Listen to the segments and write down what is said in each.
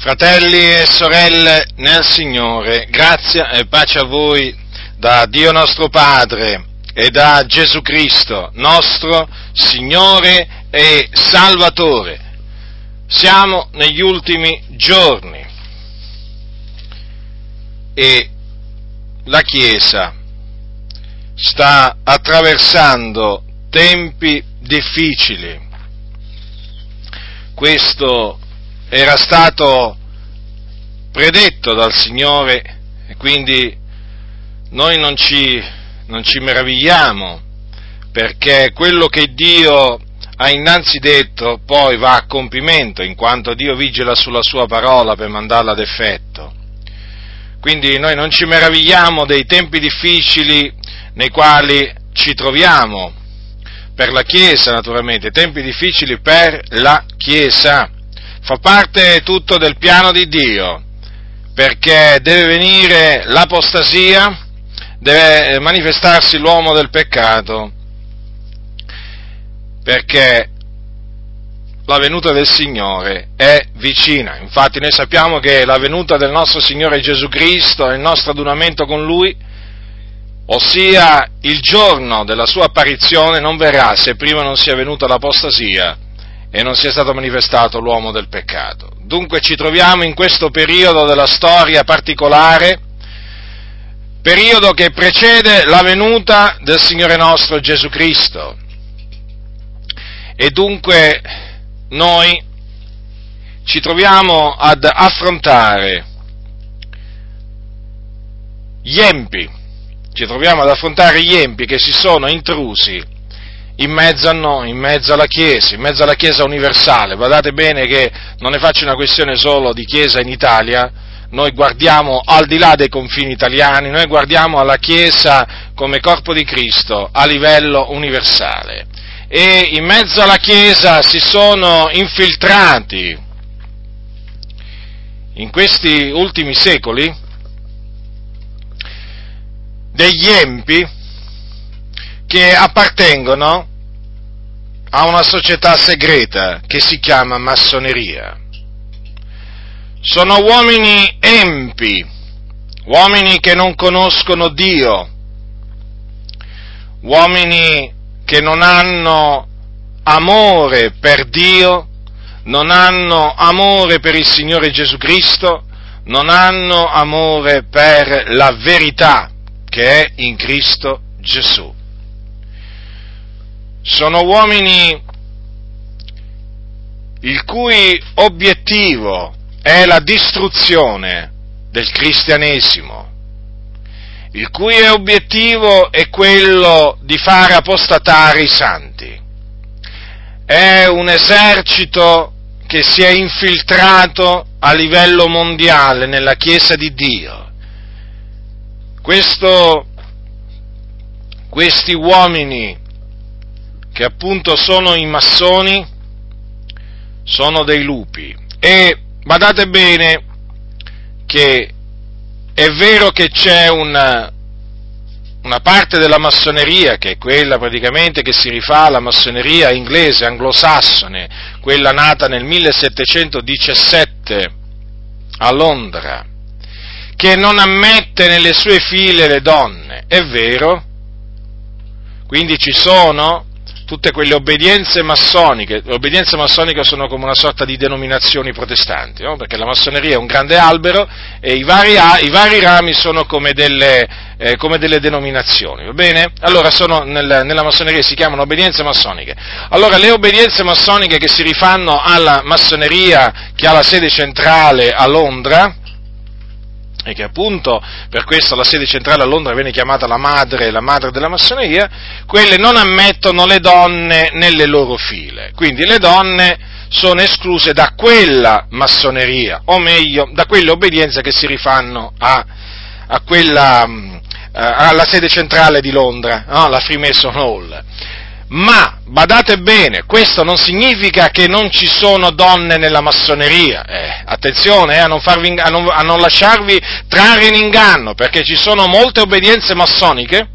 Fratelli e sorelle nel Signore, grazia e pace a voi da Dio nostro Padre e da Gesù Cristo, nostro Signore e Salvatore. Siamo negli ultimi giorni e la Chiesa sta attraversando tempi difficili. Questo era stato predetto dal Signore e quindi noi non ci, non ci meravigliamo perché quello che Dio ha innanzi detto poi va a compimento in quanto Dio vigila sulla sua parola per mandarla ad effetto. Quindi noi non ci meravigliamo dei tempi difficili nei quali ci troviamo, per la Chiesa naturalmente, tempi difficili per la Chiesa fa parte tutto del piano di Dio, perché deve venire l'apostasia, deve manifestarsi l'uomo del peccato, perché la venuta del Signore è vicina. Infatti noi sappiamo che la venuta del nostro Signore Gesù Cristo e il nostro adunamento con Lui, ossia il giorno della sua apparizione, non verrà se prima non sia venuta l'apostasia e non sia stato manifestato l'uomo del peccato. Dunque ci troviamo in questo periodo della storia particolare, periodo che precede la venuta del Signore nostro Gesù Cristo. E dunque noi ci troviamo ad affrontare gli empi, ci troviamo ad affrontare gli empi che si sono intrusi in mezzo a noi, in mezzo alla Chiesa, in mezzo alla Chiesa universale. Guardate bene che non ne faccio una questione solo di Chiesa in Italia, noi guardiamo al di là dei confini italiani, noi guardiamo alla Chiesa come corpo di Cristo a livello universale. E in mezzo alla Chiesa si sono infiltrati in questi ultimi secoli degli empi che appartengono a una società segreta che si chiama massoneria. Sono uomini empi, uomini che non conoscono Dio, uomini che non hanno amore per Dio, non hanno amore per il Signore Gesù Cristo, non hanno amore per la verità che è in Cristo Gesù sono uomini il cui obiettivo è la distruzione del cristianesimo, il cui obiettivo è quello di fare apostatare i santi. È un esercito che si è infiltrato a livello mondiale nella Chiesa di Dio. Questo, questi uomini che appunto sono i massoni, sono dei lupi. E badate bene che è vero che c'è una, una parte della massoneria, che è quella praticamente che si rifà alla massoneria inglese, anglosassone, quella nata nel 1717 a Londra, che non ammette nelle sue file le donne, è vero? Quindi ci sono tutte quelle obbedienze massoniche, le obbedienze massoniche sono come una sorta di denominazioni protestanti, no? perché la massoneria è un grande albero e i vari, i vari rami sono come delle, eh, come delle, denominazioni, va bene? Allora sono, nel, nella massoneria si chiamano obbedienze massoniche. Allora le obbedienze massoniche che si rifanno alla massoneria che ha la sede centrale a Londra, e che appunto per questo la sede centrale a Londra viene chiamata la madre, la madre della massoneria, quelle non ammettono le donne nelle loro file. Quindi le donne sono escluse da quella massoneria, o meglio, da quelle obbedienze che si rifanno a, a quella, mm, alla sede centrale di Londra, no? la Freemason Hall. Ma, badate bene, questo non significa che non ci sono donne nella massoneria. Eh, attenzione eh, a, non farvi, a, non, a non lasciarvi trarre in inganno, perché ci sono molte obbedienze massoniche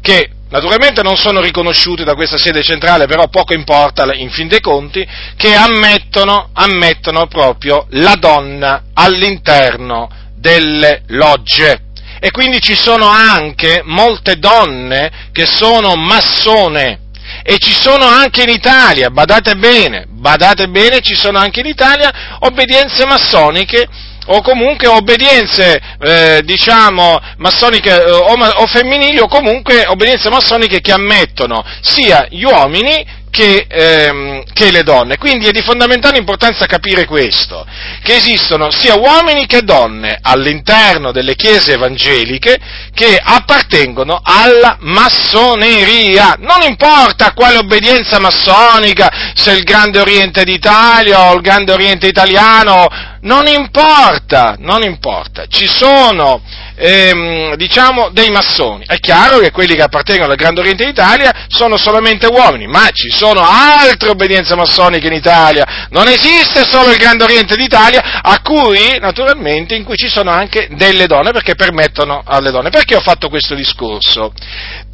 che naturalmente non sono riconosciuti da questa sede centrale, però poco importa in fin dei conti, che ammettono, ammettono proprio la donna all'interno delle logge. E quindi ci sono anche molte donne che sono massone, e ci sono anche in Italia, badate bene, badate bene, ci sono anche in Italia obbedienze massoniche o comunque obbedienze, eh, diciamo, massoniche eh, o, o femminili o comunque obbedienze massoniche che ammettono sia gli uomini che, ehm, che, le donne. Quindi è di fondamentale importanza capire questo, che esistono sia uomini che donne all'interno delle chiese evangeliche che appartengono alla massoneria. Non importa quale obbedienza massonica, se il Grande Oriente d'Italia o il Grande Oriente italiano, non importa, non importa. Ci sono ehm, diciamo, dei massoni. È chiaro che quelli che appartengono al Grande Oriente d'Italia sono solamente uomini, ma ci sono altre obbedienze massoniche in Italia. Non esiste solo il Grande Oriente d'Italia, a cui, naturalmente, in cui ci sono anche delle donne, perché permettono alle donne. Perché ho fatto questo discorso?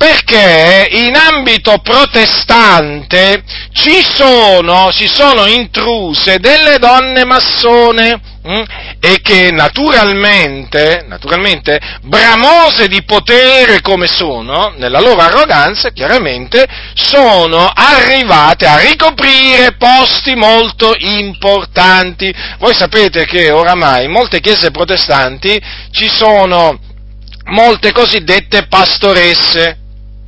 Perché in ambito protestante ci sono, si sono intruse delle donne massone Mm? e che naturalmente, naturalmente, bramose di potere come sono, nella loro arroganza, chiaramente, sono arrivate a ricoprire posti molto importanti. Voi sapete che oramai in molte chiese protestanti ci sono molte cosiddette pastoresse,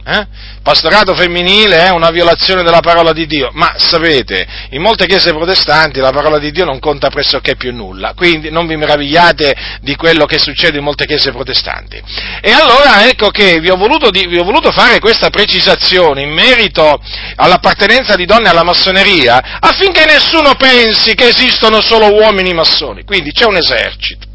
eh? pastorato femminile è una violazione della parola di Dio, ma sapete, in molte chiese protestanti la parola di Dio non conta pressoché più nulla, quindi non vi meravigliate di quello che succede in molte chiese protestanti. E allora ecco che vi ho voluto, vi ho voluto fare questa precisazione in merito all'appartenenza di donne alla massoneria, affinché nessuno pensi che esistono solo uomini massoni, quindi c'è un esercito,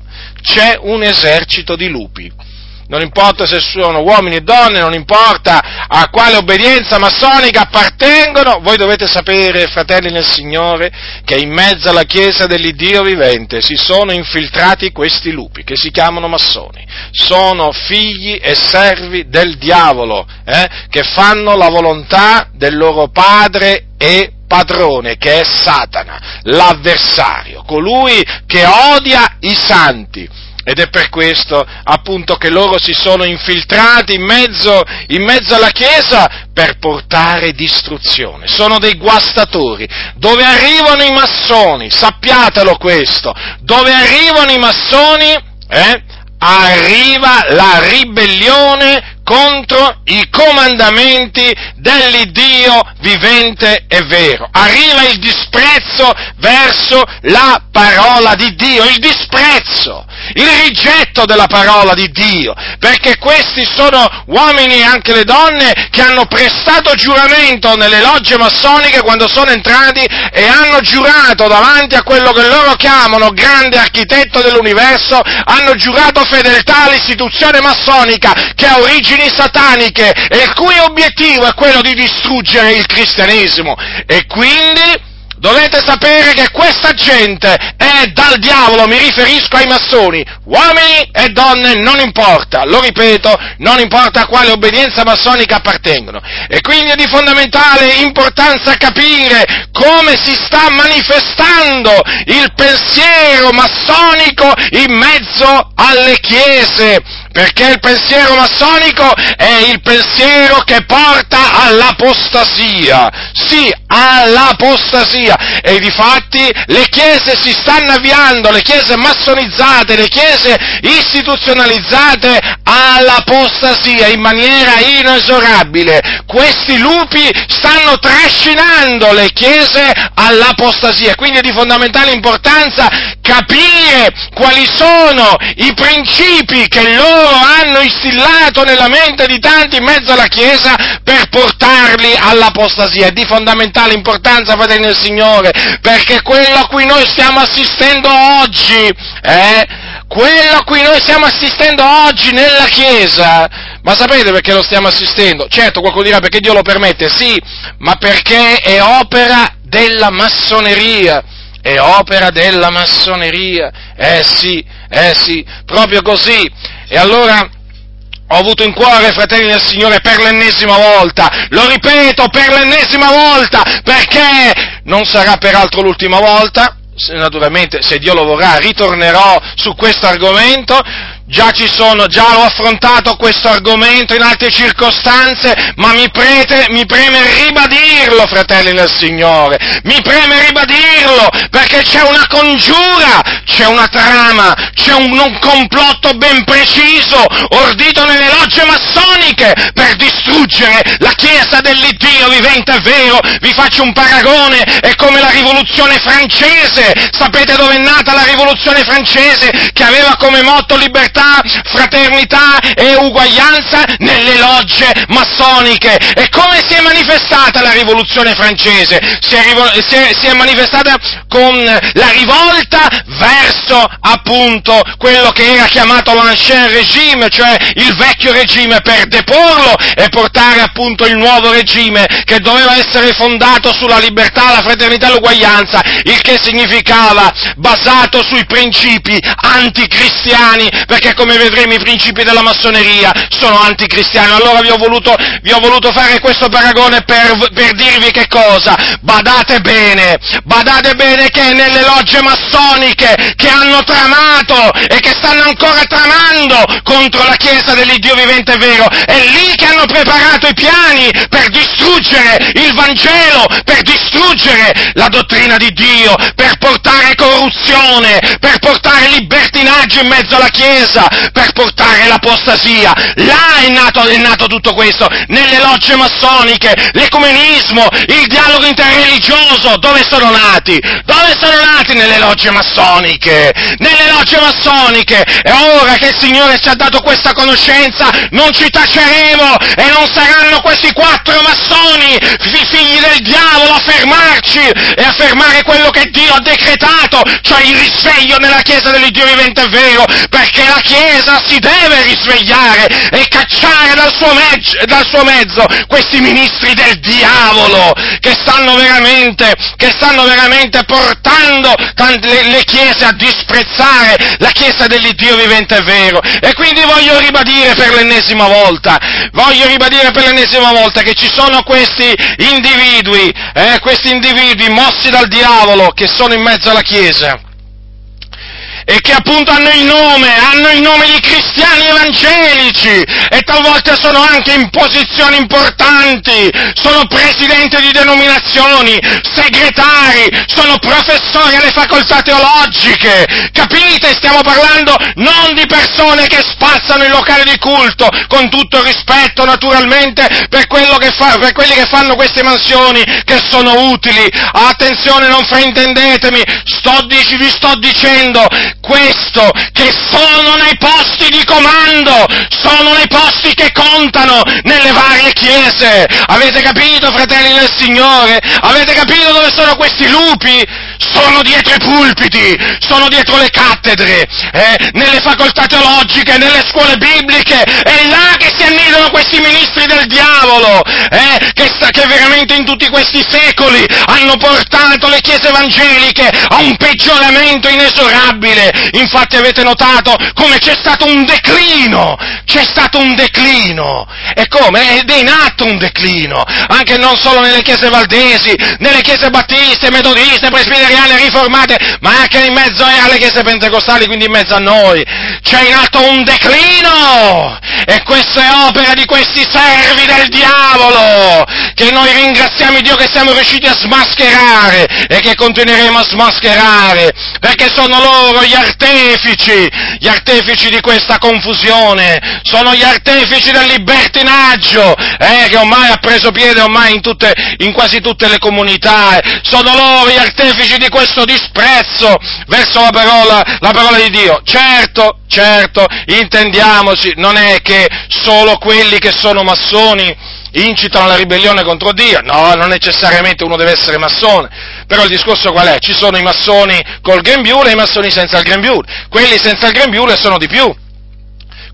c'è un esercito di lupi non importa se sono uomini e donne, non importa a quale obbedienza massonica appartengono, voi dovete sapere, fratelli nel Signore, che in mezzo alla Chiesa dell'Iddio vivente si sono infiltrati questi lupi, che si chiamano massoni. Sono figli e servi del diavolo, eh, che fanno la volontà del loro padre e padrone, che è Satana, l'avversario, colui che odia i santi ed è per questo appunto che loro si sono infiltrati in mezzo, in mezzo alla Chiesa per portare distruzione. Sono dei guastatori. Dove arrivano i massoni, sappiatelo questo, dove arrivano i massoni, eh, arriva la ribellione contro i comandamenti dell'Iddio vivente e vero. Arriva il disprezzo verso la parola di Dio, il disprezzo, il rigetto della parola di Dio, perché questi sono uomini e anche le donne che hanno prestato giuramento nelle logge massoniche quando sono entrati e hanno giurato davanti a quello che loro chiamano grande architetto dell'universo, hanno giurato fedeltà all'istituzione massonica che ha origini sataniche e il cui obiettivo è quello di distruggere il cristianesimo. E quindi dovete sapere che questa gente è dal diavolo, mi riferisco ai massoni, uomini e donne, non importa, lo ripeto, non importa a quale obbedienza massonica appartengono. E quindi è di fondamentale importanza capire come si sta manifestando il pensiero massonico in mezzo alle chiese perché il pensiero massonico è il pensiero che porta all'apostasia, sì, all'apostasia, e difatti le chiese si stanno avviando, le chiese massonizzate, le chiese istituzionalizzate all'apostasia in maniera inesorabile. Questi lupi stanno trascinando le chiese all'apostasia, quindi è di fondamentale importanza capire quali sono i principi che loro hanno instillato nella mente di tanti in mezzo alla Chiesa per portarli all'apostasia. È di fondamentale importanza, fratelli del Signore, perché quello a cui noi stiamo assistendo oggi, eh, quello a cui noi stiamo assistendo oggi nella Chiesa, ma sapete perché lo stiamo assistendo? Certo, qualcuno dirà perché Dio lo permette, sì, ma perché è opera della massoneria è opera della massoneria. Eh sì, eh sì, proprio così. E allora ho avuto in cuore, fratelli del Signore, per l'ennesima volta, lo ripeto per l'ennesima volta, perché non sarà peraltro l'ultima volta, naturalmente se Dio lo vorrà ritornerò su questo argomento, già ci sono, già ho affrontato questo argomento in altre circostanze, ma mi, prete, mi preme ribadirlo, fratelli del Signore, mi preme ribadirlo, perché c'è una congiura, c'è una trama, c'è un, un complotto ben preciso, ordito nelle logge massoniche, per distruggere la Chiesa dell'Iddio vivente e vero. Vi faccio un paragone, è come la rivoluzione francese, sapete dove è nata la rivoluzione francese, che aveva come motto libertà, libertà, fraternità e uguaglianza nelle logge massoniche. E come si è manifestata la rivoluzione francese? Si è, si è, si è manifestata con la rivolta verso appunto quello che era chiamato l'ancien regime, cioè il vecchio regime, per deporlo e portare appunto il nuovo regime che doveva essere fondato sulla libertà, la fraternità e l'uguaglianza, il che significava basato sui principi anticristiani, perché perché come vedremo i principi della massoneria sono anticristiani. Allora vi ho voluto, vi ho voluto fare questo paragone per, per, dirvi che cosa? Badate bene, badate bene che nelle logge massoniche che hanno tramato e che stanno ancora tramando contro la Chiesa dell'Iddio vivente e vero, è lì che hanno preparato i piani per distruggere il Vangelo, per distruggere la dottrina di Dio, per portare corruzione, per portare libertinaggio in mezzo alla Chiesa Chiesa per portare l'apostasia. Là è nato, è nato tutto questo, nelle logge massoniche, l'ecumenismo, il dialogo interreligioso, dove sono nati? Dove sono nati nelle logge massoniche? Nelle logge massoniche! E ora che il Signore ci ha dato questa conoscenza, non ci taceremo e non saranno questi quattro massoni, figli del diavolo, a fermarci e a fermare quello che Dio ha decretato, cioè il risveglio nella Chiesa dell'Iddio vivente vero, perché la Chiesa si deve risvegliare e cacciare dal suo, mezzo, dal suo mezzo questi ministri del diavolo che stanno veramente, che stanno veramente portando le, le chiese a disprezzare la Chiesa dell'Iddio vivente e vero. E quindi voglio ribadire per l'ennesima volta, voglio ribadire per l'ennesima volta che ci sono questi individui, eh, questi individui mossi dal diavolo che sono in mezzo alla Chiesa e che appunto hanno il nome, hanno il nome di cristiani evangelici e talvolta sono anche in posizioni importanti, sono presidenti di denominazioni, segretari, sono professori alle facoltà teologiche, capite? Stiamo parlando non di persone che spazzano i locali di culto, con tutto rispetto naturalmente per, fa, per quelli che fanno queste mansioni, che sono utili. Attenzione, non fraintendetemi, sto, vi sto dicendo questo, che sono nei posti di comando, sono nei posti che contano nelle varie chiese. Avete capito, fratelli del Signore? Avete capito dove sono questi lupi? Sono dietro i pulpiti, sono dietro le cattedre, eh, nelle facoltà teologiche, nelle scuole bibliche, è là che si annidano questi ministri del diavolo, eh, che, che veramente in tutti questi secoli hanno portato le chiese evangeliche a un peggioramento inesorabile, Infatti avete notato come c'è stato un declino, c'è stato un declino. E come? Ed è in atto un declino, anche non solo nelle chiese valdesi, nelle chiese battiste, metodiste, presbiteriane, riformate, ma anche in mezzo alle chiese pentecostali, quindi in mezzo a noi. C'è in atto un declino! E questa è opera di questi servi del diavolo, che noi ringraziamo Dio che siamo riusciti a smascherare e che continueremo a smascherare, perché sono loro gli artefici, gli artefici di questa confusione, sono gli artefici del libertinaggio, eh, che ormai ha preso piede ormai in, tutte, in quasi tutte le comunità, sono loro gli artefici di questo disprezzo verso la parola, la parola di Dio. Certo, certo, intendiamoci, non è che solo quelli che sono massoni incitano alla ribellione contro Dio. No, non necessariamente uno deve essere massone. Però il discorso qual è? Ci sono i massoni col grembiule e i massoni senza il grembiule. Quelli senza il grembiule sono di più.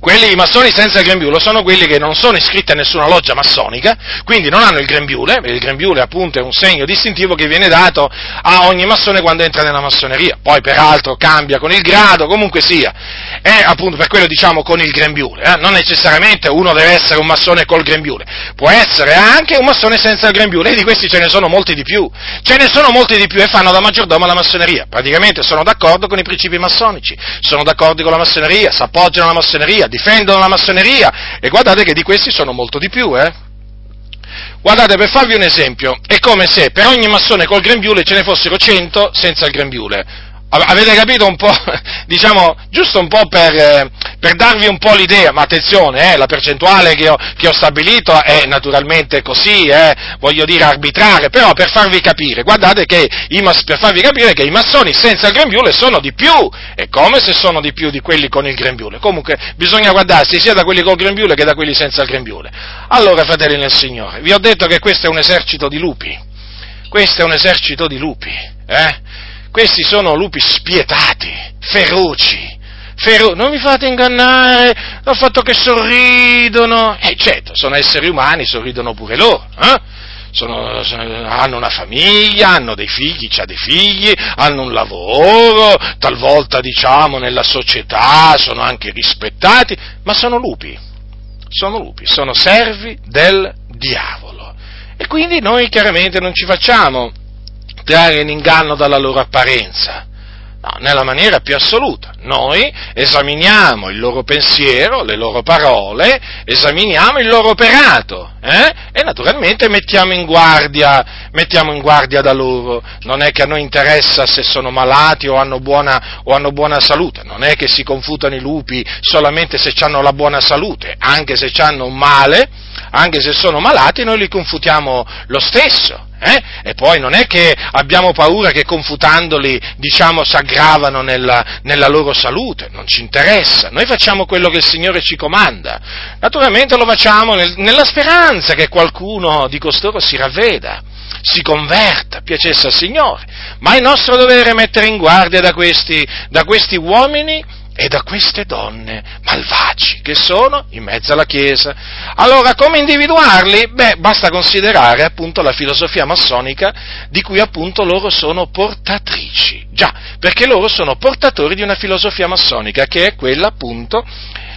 Quelli, i massoni senza il grembiule sono quelli che non sono iscritti a nessuna loggia massonica, quindi non hanno il grembiule, il grembiule appunto è un segno distintivo che viene dato a ogni massone quando entra nella massoneria, poi peraltro cambia con il grado, comunque sia. è appunto per quello diciamo con il grembiule, eh? non necessariamente uno deve essere un massone col grembiule, può essere anche un massone senza il grembiule, e di questi ce ne sono molti di più, ce ne sono molti di più e fanno da maggiordomo alla massoneria, praticamente sono d'accordo con i principi massonici, sono d'accordo con la massoneria, si appoggiano alla massoneria, difendono la massoneria, e guardate che di questi sono molto di più, eh? Guardate, per farvi un esempio, è come se per ogni massone col grembiule ce ne fossero 100 senza il grembiule. Avete capito un po', diciamo, giusto un po' per, per darvi un po' l'idea, ma attenzione, eh, la percentuale che ho, che ho, stabilito è naturalmente così, eh, voglio dire arbitrare, però per farvi capire, guardate che i, per farvi capire che i massoni senza il grembiule sono di più, è come se sono di più di quelli con il grembiule. Comunque bisogna guardarsi sia da quelli con il grembiule che da quelli senza il grembiule. Allora, fratelli nel Signore, vi ho detto che questo è un esercito di lupi, questo è un esercito di lupi, eh? Questi sono lupi spietati, feroci, Fero- non mi fate ingannare dal fatto che sorridono. Eh certo, sono esseri umani, sorridono pure loro. Eh? Sono, hanno una famiglia, hanno dei figli, c'ha dei figli, hanno un lavoro, talvolta diciamo nella società sono anche rispettati, ma sono lupi, sono lupi, sono servi del diavolo. E quindi noi chiaramente non ci facciamo trarre in inganno dalla loro apparenza. No, nella maniera più assoluta. Noi esaminiamo il loro pensiero, le loro parole, esaminiamo il loro operato eh? e naturalmente mettiamo in, guardia, mettiamo in guardia da loro. Non è che a noi interessa se sono malati o hanno buona, o hanno buona salute, non è che si confutano i lupi solamente se hanno la buona salute, anche se hanno un male, anche se sono malati, noi li confutiamo lo stesso. Eh? E poi non è che abbiamo paura che confutandoli, diciamo, si aggravano nella, nella, loro salute, non ci interessa, noi facciamo quello che il Signore ci comanda. Naturalmente lo facciamo nel, nella speranza che qualcuno di costoro si ravveda, si converta, piacesse al Signore, ma è nostro dovere mettere in guardia da questi, da questi uomini e da queste donne malvagi che sono in mezzo alla Chiesa. Allora, come individuarli? Beh, basta considerare appunto la filosofia massonica di cui appunto loro sono portatrici. Già, perché loro sono portatori di una filosofia massonica che è quella appunto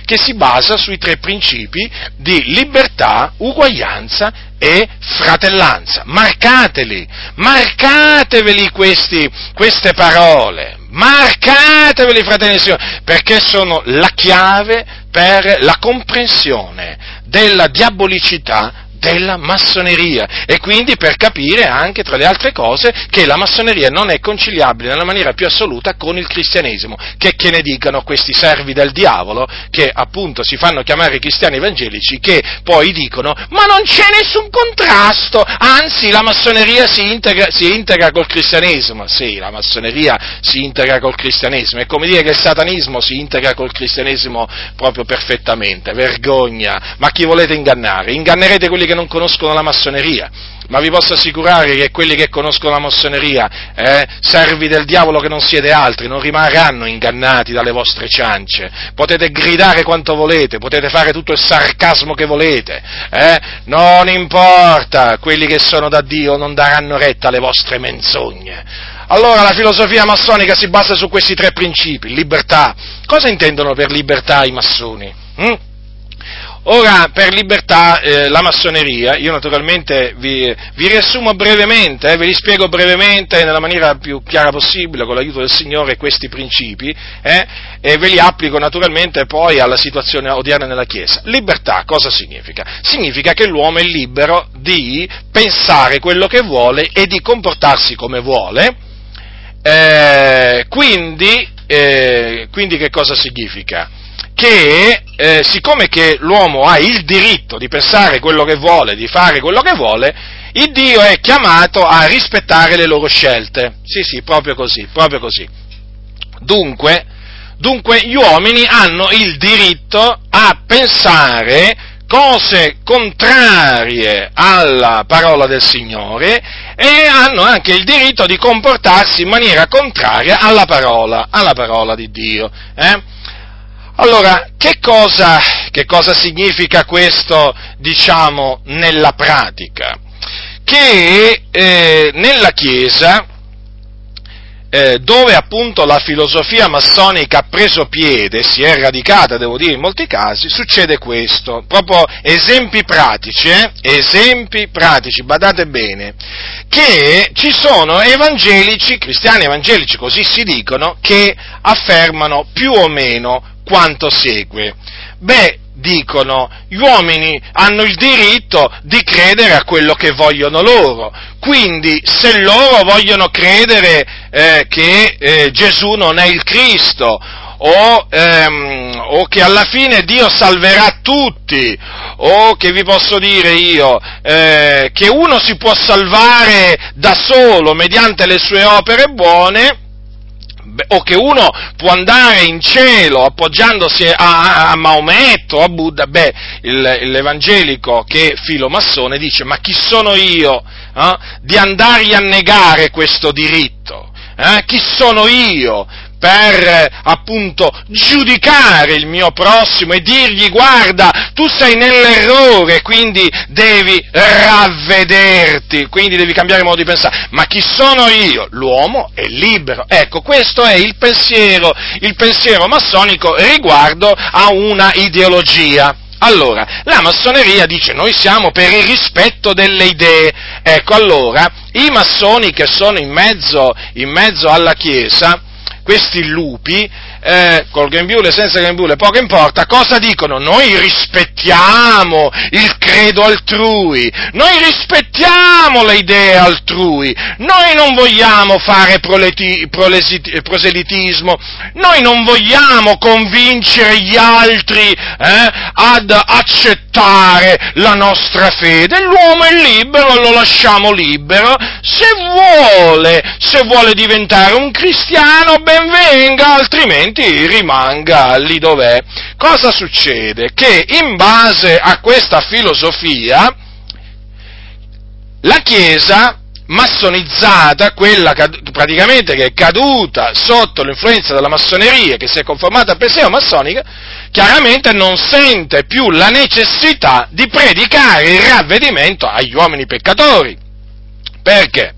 che si basa sui tre principi di libertà, uguaglianza e fratellanza. Marcateli, marcateveli questi, queste parole, marcateveli fratelli e signori, perché sono la chiave per la comprensione della diabolicità della massoneria. E quindi per capire anche, tra le altre cose, che la massoneria non è conciliabile nella maniera più assoluta con il cristianesimo, che, che ne dicano questi servi del diavolo, che appunto si fanno chiamare cristiani evangelici, che poi dicono ma non c'è nessun contrasto, anzi la massoneria si integra, si integra col cristianesimo, sì, la massoneria si integra col cristianesimo, è come dire che il satanismo si integra col cristianesimo proprio perfettamente, vergogna, ma chi volete ingannare? Ingannerete quelli che non conoscono la massoneria, ma vi posso assicurare che quelli che conoscono la massoneria, eh, servi del diavolo che non siete altri, non rimarranno ingannati dalle vostre ciance. Potete gridare quanto volete, potete fare tutto il sarcasmo che volete, eh, non importa, quelli che sono da Dio non daranno retta alle vostre menzogne. Allora la filosofia massonica si basa su questi tre principi, libertà. Cosa intendono per libertà i massoni? Hm? Ora, per libertà, eh, la massoneria, io naturalmente vi, vi riassumo brevemente, eh, ve li spiego brevemente nella maniera più chiara possibile, con l'aiuto del Signore, questi principi, eh, e ve li applico naturalmente poi alla situazione odierna nella Chiesa. Libertà cosa significa? Significa che l'uomo è libero di pensare quello che vuole e di comportarsi come vuole, eh, quindi, eh, quindi che cosa significa? Che eh, siccome che l'uomo ha il diritto di pensare quello che vuole, di fare quello che vuole, il Dio è chiamato a rispettare le loro scelte. Sì, sì, proprio così, proprio così. Dunque, dunque gli uomini hanno il diritto a pensare cose contrarie alla parola del Signore e hanno anche il diritto di comportarsi in maniera contraria alla parola, alla parola di Dio. Eh? Allora, che cosa, che cosa significa questo, diciamo, nella pratica? Che eh, nella Chiesa, eh, dove appunto la filosofia massonica ha preso piede, si è radicata, devo dire, in molti casi, succede questo. Proprio esempi pratici, eh? Esempi pratici, badate bene, che ci sono evangelici, cristiani evangelici, così si dicono, che affermano più o meno quanto segue. Beh, dicono, gli uomini hanno il diritto di credere a quello che vogliono loro. Quindi, se loro vogliono credere eh, che eh, Gesù non è il Cristo, o, ehm, o, che alla fine Dio salverà tutti, o che vi posso dire io, eh, che uno si può salvare da solo mediante le sue opere buone, o che uno può andare in cielo appoggiandosi a, a Maometto, a Buddha, beh, il, l'evangelico che è filomassone dice, ma chi sono io eh, di andargli a negare questo diritto? Eh? Chi sono io per appunto giudicare il mio prossimo e dirgli guarda, tu sei nell'errore, quindi devi ravvederti, quindi devi cambiare modo di pensare. Ma chi sono io? L'uomo è libero. Ecco, questo è il pensiero, il pensiero massonico riguardo a una ideologia. Allora, la massoneria dice noi siamo per il rispetto delle idee. Ecco, allora, i massoni che sono in mezzo, in mezzo alla Chiesa, questi lupi, eh, col grembiule, senza grembiule, poco importa, cosa dicono? Noi rispettiamo il credo altrui, noi rispettiamo le idee altrui, noi non vogliamo fare proleti, prolesiti, proselitismo, noi non vogliamo convincere gli altri eh, ad accettare la nostra fede, l'uomo è libero, lo lasciamo libero, se vuole, se vuole diventare un cristiano, ben venga, altrimenti rimanga lì dov'è. Cosa succede? Che in base a questa filosofia la Chiesa massonizzata, quella praticamente che è caduta sotto l'influenza della massoneria, che si è conformata al pensiero massonica, chiaramente non sente più la necessità di predicare il ravvedimento agli uomini peccatori. Perché?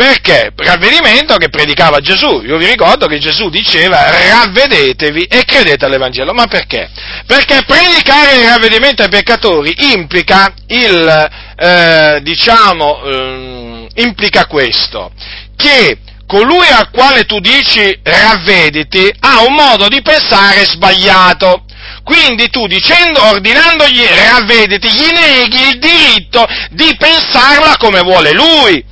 Perché? Ravvedimento che predicava Gesù. Io vi ricordo che Gesù diceva ravvedetevi e credete all'Evangelo. Ma perché? Perché predicare il ravvedimento ai peccatori implica il, eh, diciamo, eh, implica questo, che colui al quale tu dici ravvediti ha un modo di pensare sbagliato. Quindi tu dicendo, ordinandogli ravvediti, gli neghi il diritto di pensarla come vuole lui.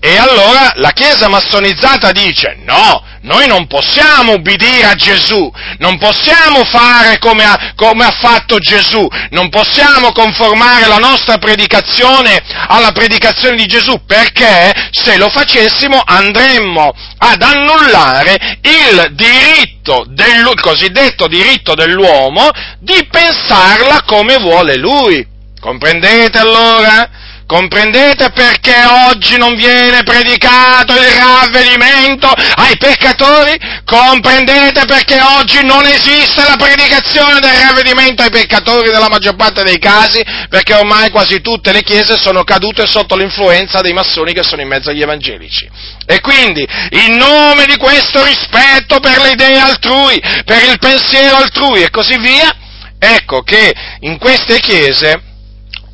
E allora la Chiesa massonizzata dice no, noi non possiamo ubbidire a Gesù, non possiamo fare come ha, come ha, fatto Gesù, non possiamo conformare la nostra predicazione alla predicazione di Gesù, perché se lo facessimo andremmo ad annullare il diritto, del, cosiddetto diritto dell'uomo di pensarla come vuole lui. Comprendete allora? Comprendete perché oggi non viene predicato il ravvedimento ai peccatori? Comprendete perché oggi non esiste la predicazione del ravvedimento ai peccatori nella maggior parte dei casi? Perché ormai quasi tutte le chiese sono cadute sotto l'influenza dei massoni che sono in mezzo agli evangelici. E quindi, in nome di questo rispetto per le idee altrui, per il pensiero altrui e così via, ecco che in queste chiese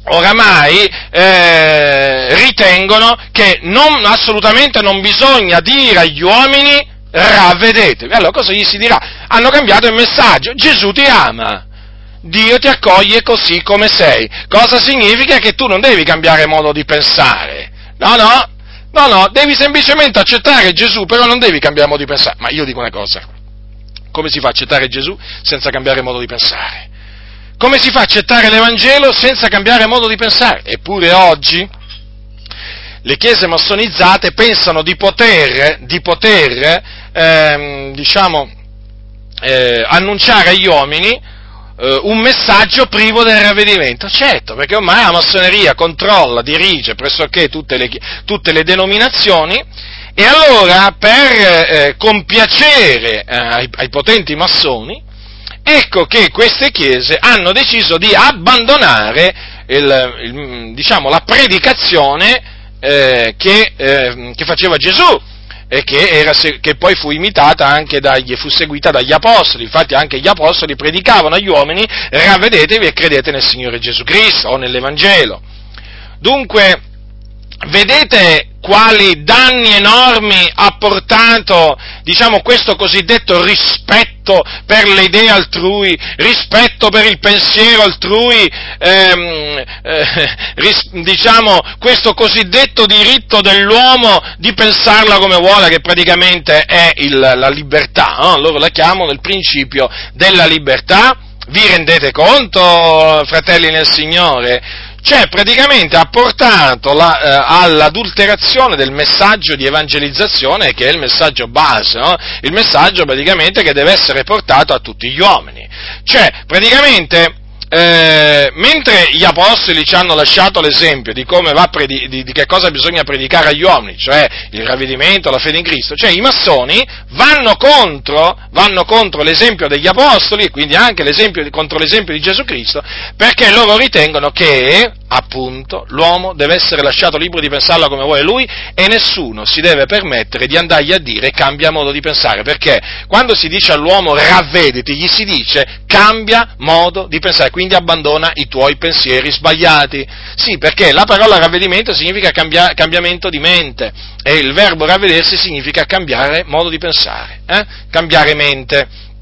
oramai eh, ritengono che non, assolutamente non bisogna dire agli uomini ravvedetevi. Allora cosa gli si dirà? Hanno cambiato il messaggio, Gesù ti ama. Dio ti accoglie così come sei. Cosa significa? Che tu non devi cambiare modo di pensare. No, no, no, no, devi semplicemente accettare Gesù, però non devi cambiare modo di pensare. Ma io dico una cosa, come si fa a accettare Gesù senza cambiare modo di pensare? Come si fa a accettare l'Evangelo senza cambiare modo di pensare? Eppure oggi le chiese massonizzate pensano di poter, di poter ehm, diciamo, eh, annunciare agli uomini eh, un messaggio privo del ravvedimento. Certo, perché ormai la massoneria controlla, dirige pressoché tutte le, tutte le denominazioni e allora per eh, compiacere eh, ai, ai potenti massoni ecco che queste chiese hanno deciso di abbandonare il, il, diciamo, la predicazione eh, che, eh, che, faceva Gesù. e che, era, che, poi fu imitata anche dagli, fu seguita dagli apostoli, infatti anche gli apostoli predicavano agli uomini ravvedetevi e credete nel Signore Gesù Cristo o nell'Evangelo. Dunque, vedete quali danni enormi ha portato, diciamo, questo cosiddetto rispetto per le idee altrui, rispetto per il pensiero altrui, ehm, eh, ris, diciamo, questo cosiddetto diritto dell'uomo di pensarla come vuole, che praticamente è il, la libertà, no? loro la chiamano il principio della libertà. Vi rendete conto, fratelli nel Signore? Cioè praticamente ha portato la, eh, all'adulterazione del messaggio di evangelizzazione che è il messaggio base, no? il messaggio praticamente che deve essere portato a tutti gli uomini. Cioè praticamente eh, mentre gli apostoli ci hanno lasciato l'esempio di, predi- di, di, che cosa bisogna predicare agli uomini, cioè il ravvedimento, la fede in Cristo, cioè i massoni vanno contro, vanno contro l'esempio degli apostoli e quindi anche l'esempio, contro l'esempio di Gesù Cristo, perché loro ritengono che appunto, l'uomo deve essere lasciato libero di pensarla come vuole lui e nessuno si deve permettere di andargli a dire cambia modo di pensare, perché quando si dice all'uomo ravvediti, gli si dice cambia modo di pensare, quindi abbandona i tuoi pensieri sbagliati. Sì, perché la parola ravvedimento significa cambia, cambiamento di mente e il verbo ravvedersi significa cambiare modo di pensare, eh? cambiare mente.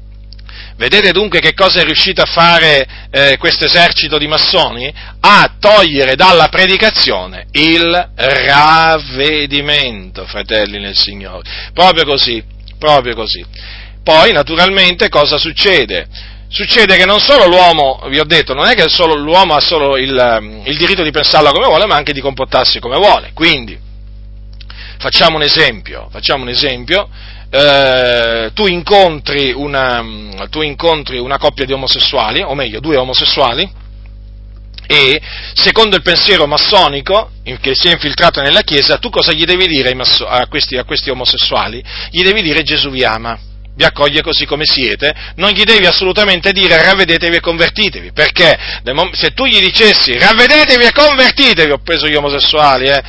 Vedete dunque che cosa è riuscito a fare eh, questo esercito di massoni? A togliere dalla predicazione il ravvedimento, fratelli nel Signore. Proprio così, proprio così. Poi, naturalmente, cosa succede? Succede che non solo l'uomo, vi ho detto, non è che solo, l'uomo ha solo il, il diritto di pensarla come vuole, ma anche di comportarsi come vuole. Quindi, facciamo un esempio, facciamo un esempio eh, tu, incontri una, tu incontri una coppia di omosessuali, o meglio, due omosessuali, e secondo il pensiero massonico che si è infiltrato nella Chiesa, tu cosa gli devi dire a questi, a questi omosessuali? Gli devi dire Gesù vi ama vi accoglie così come siete, non gli devi assolutamente dire ravvedetevi e convertitevi, perché se tu gli dicessi ravvedetevi e convertitevi, ho preso gli omosessuali, eh,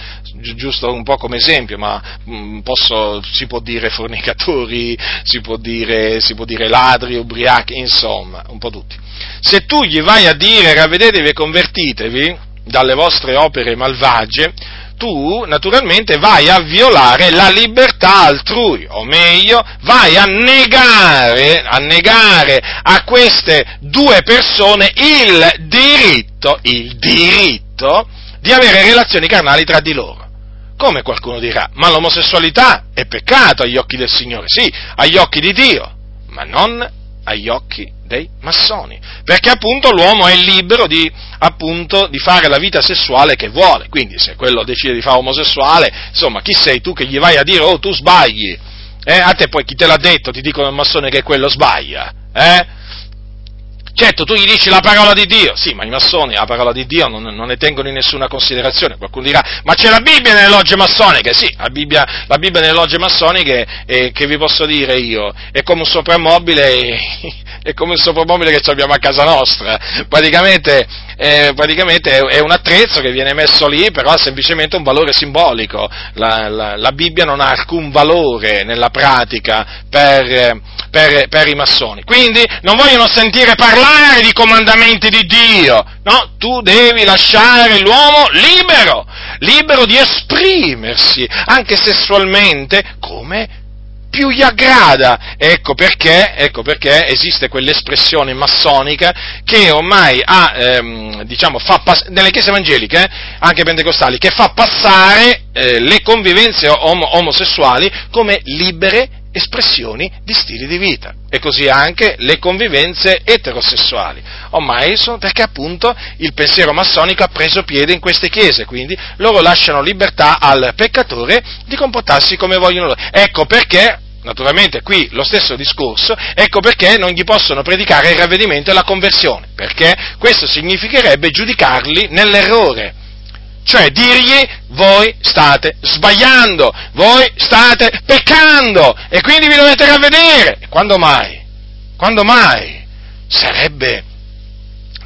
giusto un po' come esempio, ma mm, posso, si può dire fornicatori, si può dire, si può dire ladri, ubriachi, insomma, un po' tutti. Se tu gli vai a dire ravvedetevi e convertitevi dalle vostre opere malvagie, tu naturalmente vai a violare la libertà altrui, o meglio, vai a negare, a negare a queste due persone il diritto, il diritto di avere relazioni carnali tra di loro. Come qualcuno dirà, ma l'omosessualità è peccato agli occhi del Signore, sì, agli occhi di Dio, ma non agli occhi dei massoni, perché appunto l'uomo è libero di, appunto, di, fare la vita sessuale che vuole, quindi se quello decide di fare omosessuale, insomma, chi sei tu che gli vai a dire, oh tu sbagli, eh? a te poi chi te l'ha detto, ti dicono il massone che quello sbaglia, eh? Certo, tu gli dici la parola di Dio, sì, ma i massoni la parola di Dio non, non ne tengono in nessuna considerazione. Qualcuno dirà, ma c'è la Bibbia nelle logge massoniche? Sì, la Bibbia, la Bibbia nelle logge massoniche, eh, che vi posso dire io, è come un soprammobile, è come un soprammobile che abbiamo a casa nostra. Praticamente eh, praticamente è, un attrezzo che viene messo lì, però ha semplicemente un valore simbolico. La, la, la Bibbia non ha alcun valore nella pratica per, per, per, i massoni. Quindi non vogliono sentire parlare di comandamenti di Dio, no? Tu devi lasciare l'uomo libero, libero di esprimersi anche sessualmente come più gli aggrada. Ecco perché, ecco perché esiste quell'espressione massonica che ormai ha, ehm, diciamo, fa pass- nelle chiese evangeliche, eh, anche pentecostali, che fa passare eh, le convivenze om- omosessuali come libere espressioni di stili di vita e così anche le convivenze eterosessuali. Ormai sono perché appunto il pensiero massonico ha preso piede in queste chiese, quindi loro lasciano libertà al peccatore di comportarsi come vogliono loro. Ecco perché naturalmente qui lo stesso discorso, ecco perché non gli possono predicare il ravvedimento e la conversione, perché questo significherebbe giudicarli nell'errore. Cioè dirgli voi state sbagliando, voi state peccando e quindi vi dovete ravvedere. Quando mai? Quando mai? Sarebbe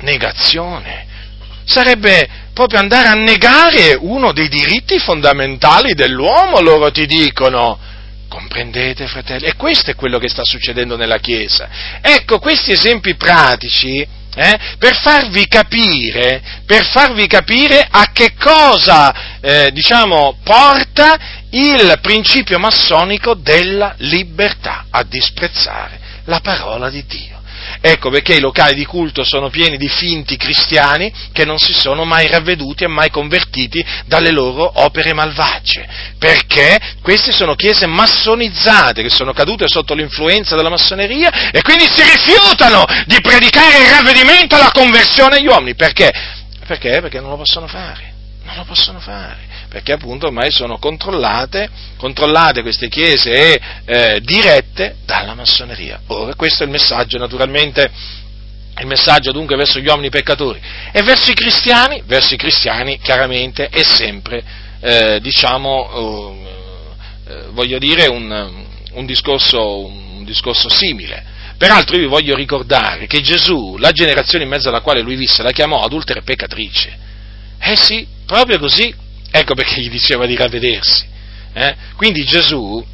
negazione, sarebbe proprio andare a negare uno dei diritti fondamentali dell'uomo, loro ti dicono Comprendete, fratelli? E questo è quello che sta succedendo nella Chiesa. Ecco, questi esempi pratici, eh, per, farvi capire, per farvi capire a che cosa, eh, diciamo, porta il principio massonico della libertà, a disprezzare la parola di Dio. Ecco perché i locali di culto sono pieni di finti cristiani che non si sono mai ravveduti e mai convertiti dalle loro opere malvagie, perché queste sono chiese massonizzate che sono cadute sotto l'influenza della massoneria e quindi si rifiutano di predicare il ravvedimento e la conversione agli uomini. Perché? Perché? Perché non lo possono fare. Non lo possono fare perché appunto ormai sono controllate, controllate queste chiese e eh, dirette dalla massoneria. Ora, questo è il messaggio naturalmente il messaggio dunque verso gli uomini peccatori e verso i cristiani, verso i cristiani chiaramente è sempre, eh, diciamo, uh, uh, voglio dire, un, un, discorso, un, discorso, simile. Peraltro io vi voglio ricordare che Gesù, la generazione in mezzo alla quale lui visse, la chiamò adultera e peccatrice. Eh sì, proprio così. Ecco perché gli diceva di ravvedersi. Eh? Quindi Gesù,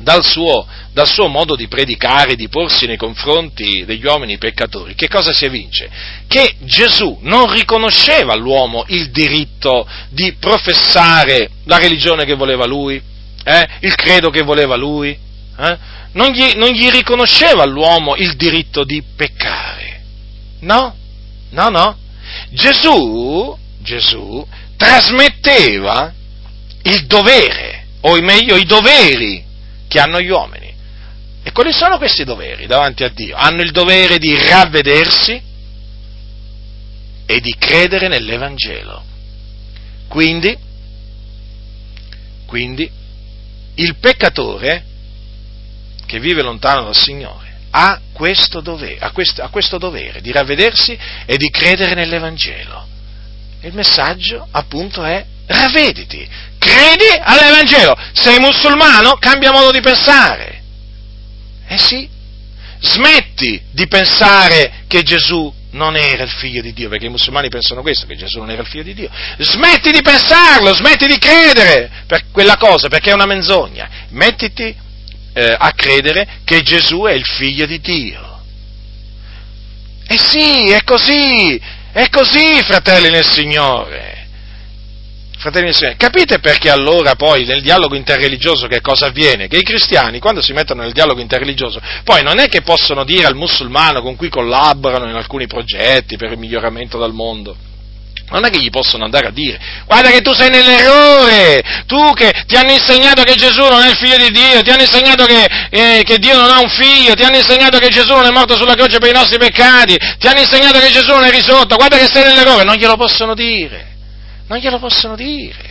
dal suo, dal suo, modo di predicare, di porsi nei confronti degli uomini peccatori, che cosa si evince? Che Gesù non riconosceva all'uomo il diritto di professare la religione che voleva lui, eh? il credo che voleva lui, eh? non, gli, non gli riconosceva all'uomo il diritto di peccare. No, no, no. Gesù, Gesù trasmetteva il dovere, o meglio i doveri che hanno gli uomini. E quali sono questi doveri davanti a Dio? Hanno il dovere di ravvedersi e di credere nell'Evangelo. Quindi, quindi il peccatore che vive lontano dal Signore ha questo dovere, ha questo, ha questo dovere di ravvedersi e di credere nell'Evangelo. Il messaggio appunto è ravvediti, credi all'Evangelo, sei musulmano, cambia modo di pensare. Eh sì, smetti di pensare che Gesù non era il figlio di Dio, perché i musulmani pensano questo, che Gesù non era il figlio di Dio. Smetti di pensarlo, smetti di credere per quella cosa, perché è una menzogna. Mettiti eh, a credere che Gesù è il figlio di Dio. Eh sì, è così, è così, fratelli nel Signore. Fratelli nel Signore, capite perché allora poi nel dialogo interreligioso che cosa avviene? Che i cristiani, quando si mettono nel dialogo interreligioso, poi non è che possono dire al musulmano con cui collaborano in alcuni progetti per il miglioramento del mondo, non è che gli possono andare a dire, guarda che tu sei nell'errore, tu che ti hanno insegnato che Gesù non è il figlio di Dio, ti hanno insegnato che, eh, che, Dio non ha un figlio, ti hanno insegnato che Gesù non è morto sulla croce per i nostri peccati, ti hanno insegnato che Gesù non è risorto, guarda che sei nell'errore, non glielo possono dire, non glielo possono dire.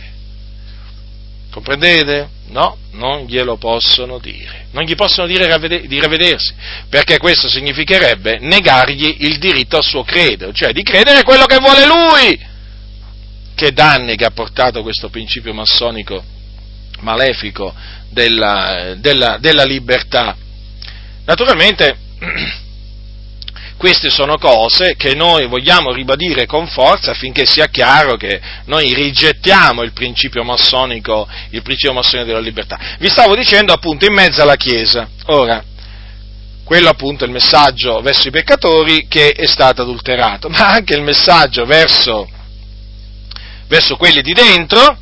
Comprendete? No, non glielo possono dire. Non gli possono dire di ravvedersi, perché questo significherebbe negargli il diritto al suo credo, cioè di credere quello che vuole lui che danni che ha portato questo principio massonico malefico della, della, della libertà. Naturalmente queste sono cose che noi vogliamo ribadire con forza affinché sia chiaro che noi rigettiamo il principio massonico, il principio massonico della libertà. Vi stavo dicendo appunto in mezzo alla Chiesa. Ora, quello appunto è il messaggio verso i peccatori che è stato adulterato, ma anche il messaggio verso verso quelli di dentro,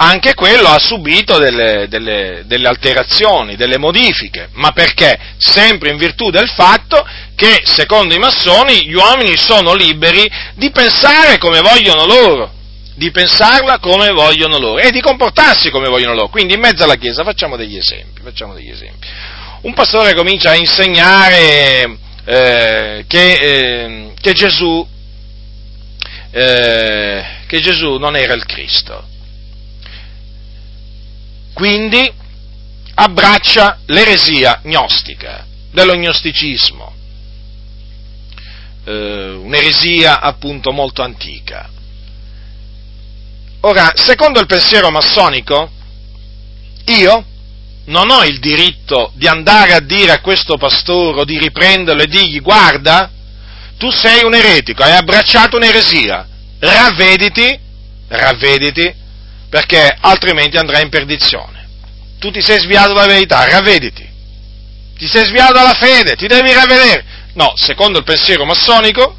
anche quello ha subito delle, delle, delle, alterazioni, delle modifiche. Ma perché? Sempre in virtù del fatto che, secondo i massoni, gli uomini sono liberi di pensare come vogliono loro, di pensarla come vogliono loro e di comportarsi come vogliono loro. Quindi in mezzo alla Chiesa facciamo degli esempi. Facciamo degli esempi. Un pastore comincia a insegnare eh, che, eh, che Gesù eh, che Gesù non era il Cristo. Quindi abbraccia l'eresia gnostica, dello gnosticismo, eh, un'eresia appunto molto antica. Ora, secondo il pensiero massonico, io non ho il diritto di andare a dire a questo pastore di riprenderlo e dirgli guarda, tu sei un eretico, hai abbracciato un'eresia, ravvediti, ravvediti, perché altrimenti andrai in perdizione. tu ti sei sviato dalla verità, ravvediti. Ti sei sviato dalla fede, ti devi ravvedere. No, secondo il pensiero massonico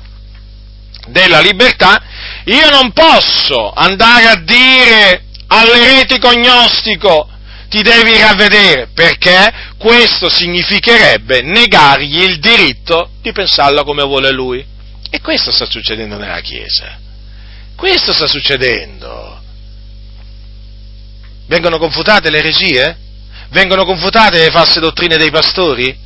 della libertà, io non posso andare a dire all'eretico gnostico ti devi ravvedere, perché questo significherebbe negargli il diritto di pensarla come vuole lui. E questo sta succedendo nella Chiesa. Questo sta succedendo. Vengono confutate le eresie? Vengono confutate le false dottrine dei pastori?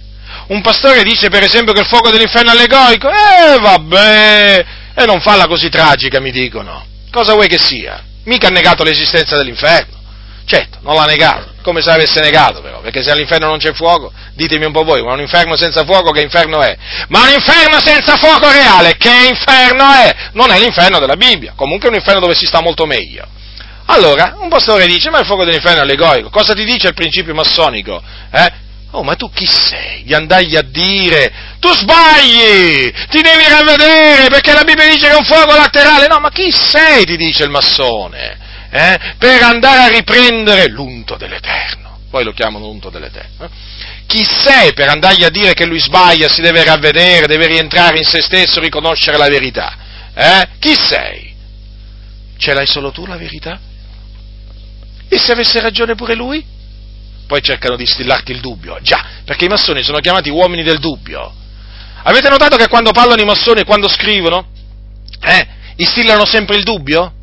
Un pastore dice per esempio che il fuoco dell'inferno è allegorico? Eh vabbè, e non falla così tragica, mi dicono. Cosa vuoi che sia? Mica ha negato l'esistenza dell'inferno. Certo, non l'ha negato, come se l'avesse negato però, perché se all'inferno non c'è fuoco, ditemi un po' voi, ma un inferno senza fuoco che inferno è? Ma un inferno senza fuoco reale, che inferno è? Non è l'inferno della Bibbia, comunque è un inferno dove si sta molto meglio. Allora, un pastore dice, ma il fuoco dell'inferno è allegorico, cosa ti dice il principio massonico? Eh? Oh, ma tu chi sei? Di andargli a dire, tu sbagli, ti devi ravvedere perché la Bibbia dice che è un fuoco laterale. No, ma chi sei? Ti dice il massone eh, per andare a riprendere l'unto dell'Eterno. Poi lo chiamano unto dell'Eterno. Chi sei per andargli a dire che lui sbaglia, si deve ravvedere, deve rientrare in se stesso, riconoscere la verità? Eh? Chi sei? Ce l'hai solo tu la verità? E se avesse ragione pure lui? Poi cercano di stillarti il dubbio. Già, perché i massoni sono chiamati uomini del dubbio. Avete notato che quando parlano i massoni e quando scrivono, eh, instillano sempre il dubbio?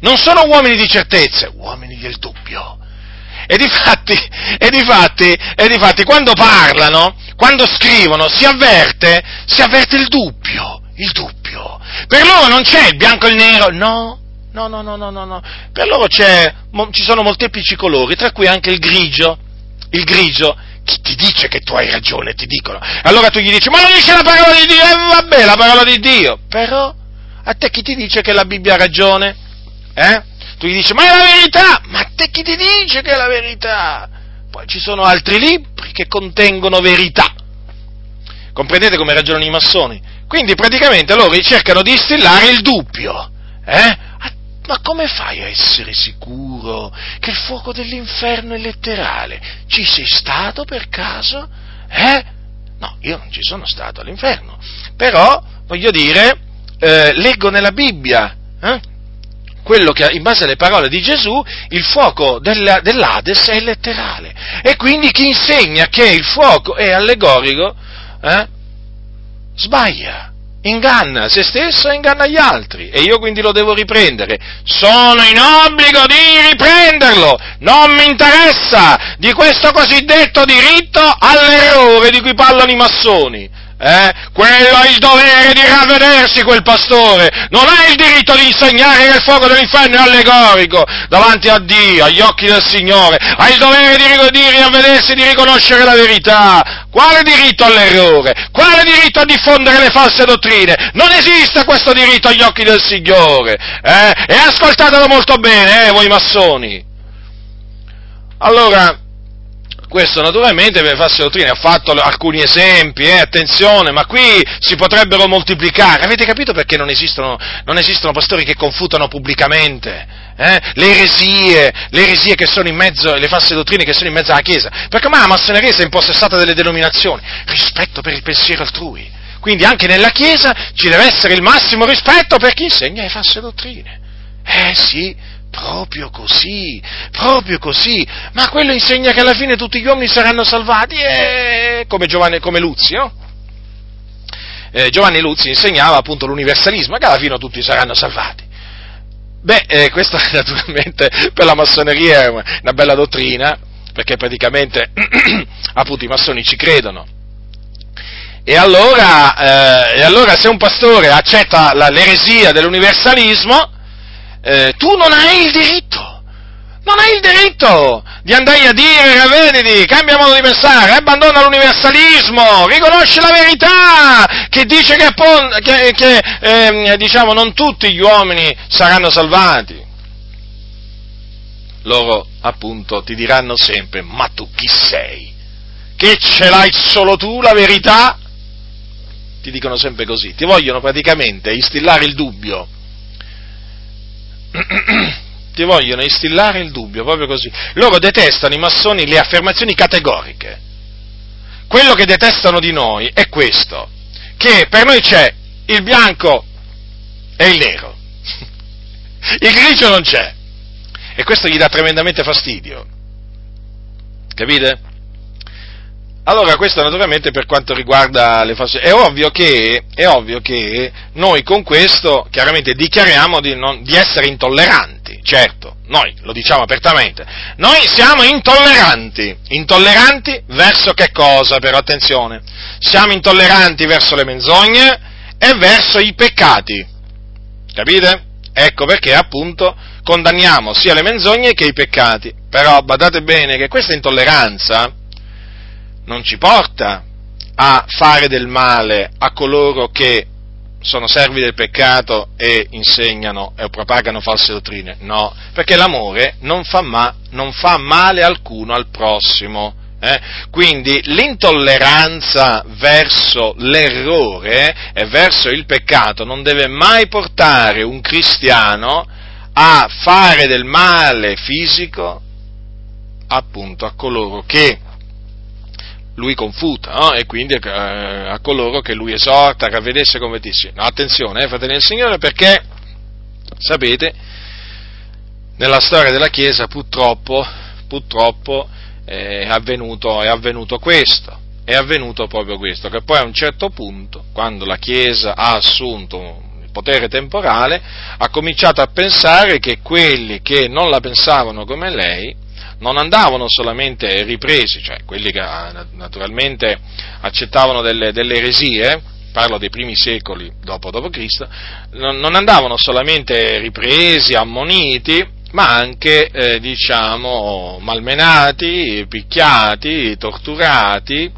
non sono uomini di certezze, uomini del dubbio. E difatti, e difatti, e difatti quando parlano, quando scrivono, si avverte, si avverte il dubbio, il dubbio. Per loro non c'è il bianco e il nero, no, no, no, no, no, no. Per loro ci sono molteplici colori, tra cui anche il grigio, il grigio. Chi ti dice che tu hai ragione, ti dicono. Allora tu gli dici, ma non dice la parola di Dio? Eh, vabbè, la parola di Dio. Però, a te chi ti dice che la Bibbia ha ragione? Eh? Tu gli dici, ma è la verità! Ma te chi ti dice che è la verità? Poi ci sono altri libri che contengono verità. Comprendete come ragionano i massoni? Quindi praticamente loro cercano di instillare il dubbio. Eh? Ma come fai a essere sicuro che il fuoco dell'inferno è letterale? Ci sei stato per caso? Eh? No, io non ci sono stato all'inferno. Però, voglio dire, eh, leggo nella Bibbia eh, quello che in base alle parole di Gesù il fuoco della, dell'Ades è letterale. E quindi chi insegna che il fuoco è allegorico eh, sbaglia, inganna se stesso e inganna gli altri. E io quindi lo devo riprendere. Sono in obbligo di riprenderlo. Non mi interessa di questo cosiddetto diritto all'errore di cui parlano i massoni. Eh? Quello ha il dovere di ravvedersi quel pastore, non ha il diritto di insegnare che il fuoco dell'inferno è allegorico davanti a Dio, agli occhi del Signore, ha il dovere di, di ravvedersi, di riconoscere la verità. Quale diritto all'errore? Quale diritto a diffondere le false dottrine? Non esiste questo diritto agli occhi del Signore. Eh? E ascoltatelo molto bene, eh, voi massoni. Allora, questo naturalmente per false dottrine ha fatto alcuni esempi, eh, attenzione, ma qui si potrebbero moltiplicare. Avete capito perché non esistono, non esistono pastori che confutano pubblicamente? Eh? Le eresie, le eresie che sono in mezzo, le false dottrine che sono in mezzo alla Chiesa. Perché ormai la massoneria si è impossessata delle denominazioni. Rispetto per il pensiero altrui. Quindi anche nella Chiesa ci deve essere il massimo rispetto per chi insegna le false dottrine. Eh sì, Proprio così, proprio così. Ma quello insegna che alla fine tutti gli uomini saranno salvati, e... come, Giovanni, come no? Eh, Giovanni Luzzi insegnava appunto l'universalismo, che alla fine tutti saranno salvati. Beh, eh, questa naturalmente per la massoneria è una bella dottrina, perché praticamente appunto i massoni ci credono. E allora, eh, e allora se un pastore accetta la, l'eresia dell'universalismo, eh, tu non hai il diritto, non hai il diritto di andare a dire, ravvediti, cambia modo di pensare, abbandona l'universalismo, riconosci la verità che dice che, che, che eh, diciamo, non tutti gli uomini saranno salvati. Loro appunto ti diranno sempre, ma tu chi sei? Che ce l'hai solo tu la verità? Ti dicono sempre così, ti vogliono praticamente instillare il dubbio ti vogliono instillare il dubbio, proprio così. Loro detestano i massoni le affermazioni categoriche. Quello che detestano di noi è questo, che per noi c'è il bianco e il nero. Il grigio non c'è. E questo gli dà tremendamente fastidio. Capite? Allora, questo naturalmente per quanto riguarda le false... È ovvio che, è ovvio che noi con questo chiaramente dichiariamo di, non, di essere intolleranti, certo, noi lo diciamo apertamente. Noi siamo intolleranti. Intolleranti verso che cosa, però attenzione? Siamo intolleranti verso le menzogne e verso i peccati. Capite? Ecco perché appunto condanniamo sia le menzogne che i peccati. Però badate bene che questa intolleranza non ci porta a fare del male a coloro che sono servi del peccato e insegnano e propagano false dottrine. No, perché l'amore non fa, ma, non fa male alcuno al prossimo. Eh? Quindi l'intolleranza verso l'errore e verso il peccato non deve mai portare un cristiano a fare del male fisico appunto a coloro che lui confuta, no? e quindi eh, a coloro che lui esorta a ravvedersi e convertirsi. No, attenzione, eh, fratelli del Signore, perché, sapete, nella storia della Chiesa purtroppo, purtroppo eh, è, avvenuto, è avvenuto questo, è avvenuto proprio questo, che poi a un certo punto, quando la Chiesa ha assunto il potere temporale, ha cominciato a pensare che quelli che non la pensavano come lei, non andavano solamente ripresi, cioè quelli che ah, naturalmente accettavano delle, delle eresie, parlo dei primi secoli dopo, dopo Cristo, non, andavano solamente ripresi, ammoniti, ma anche, eh, diciamo, malmenati, picchiati, torturati,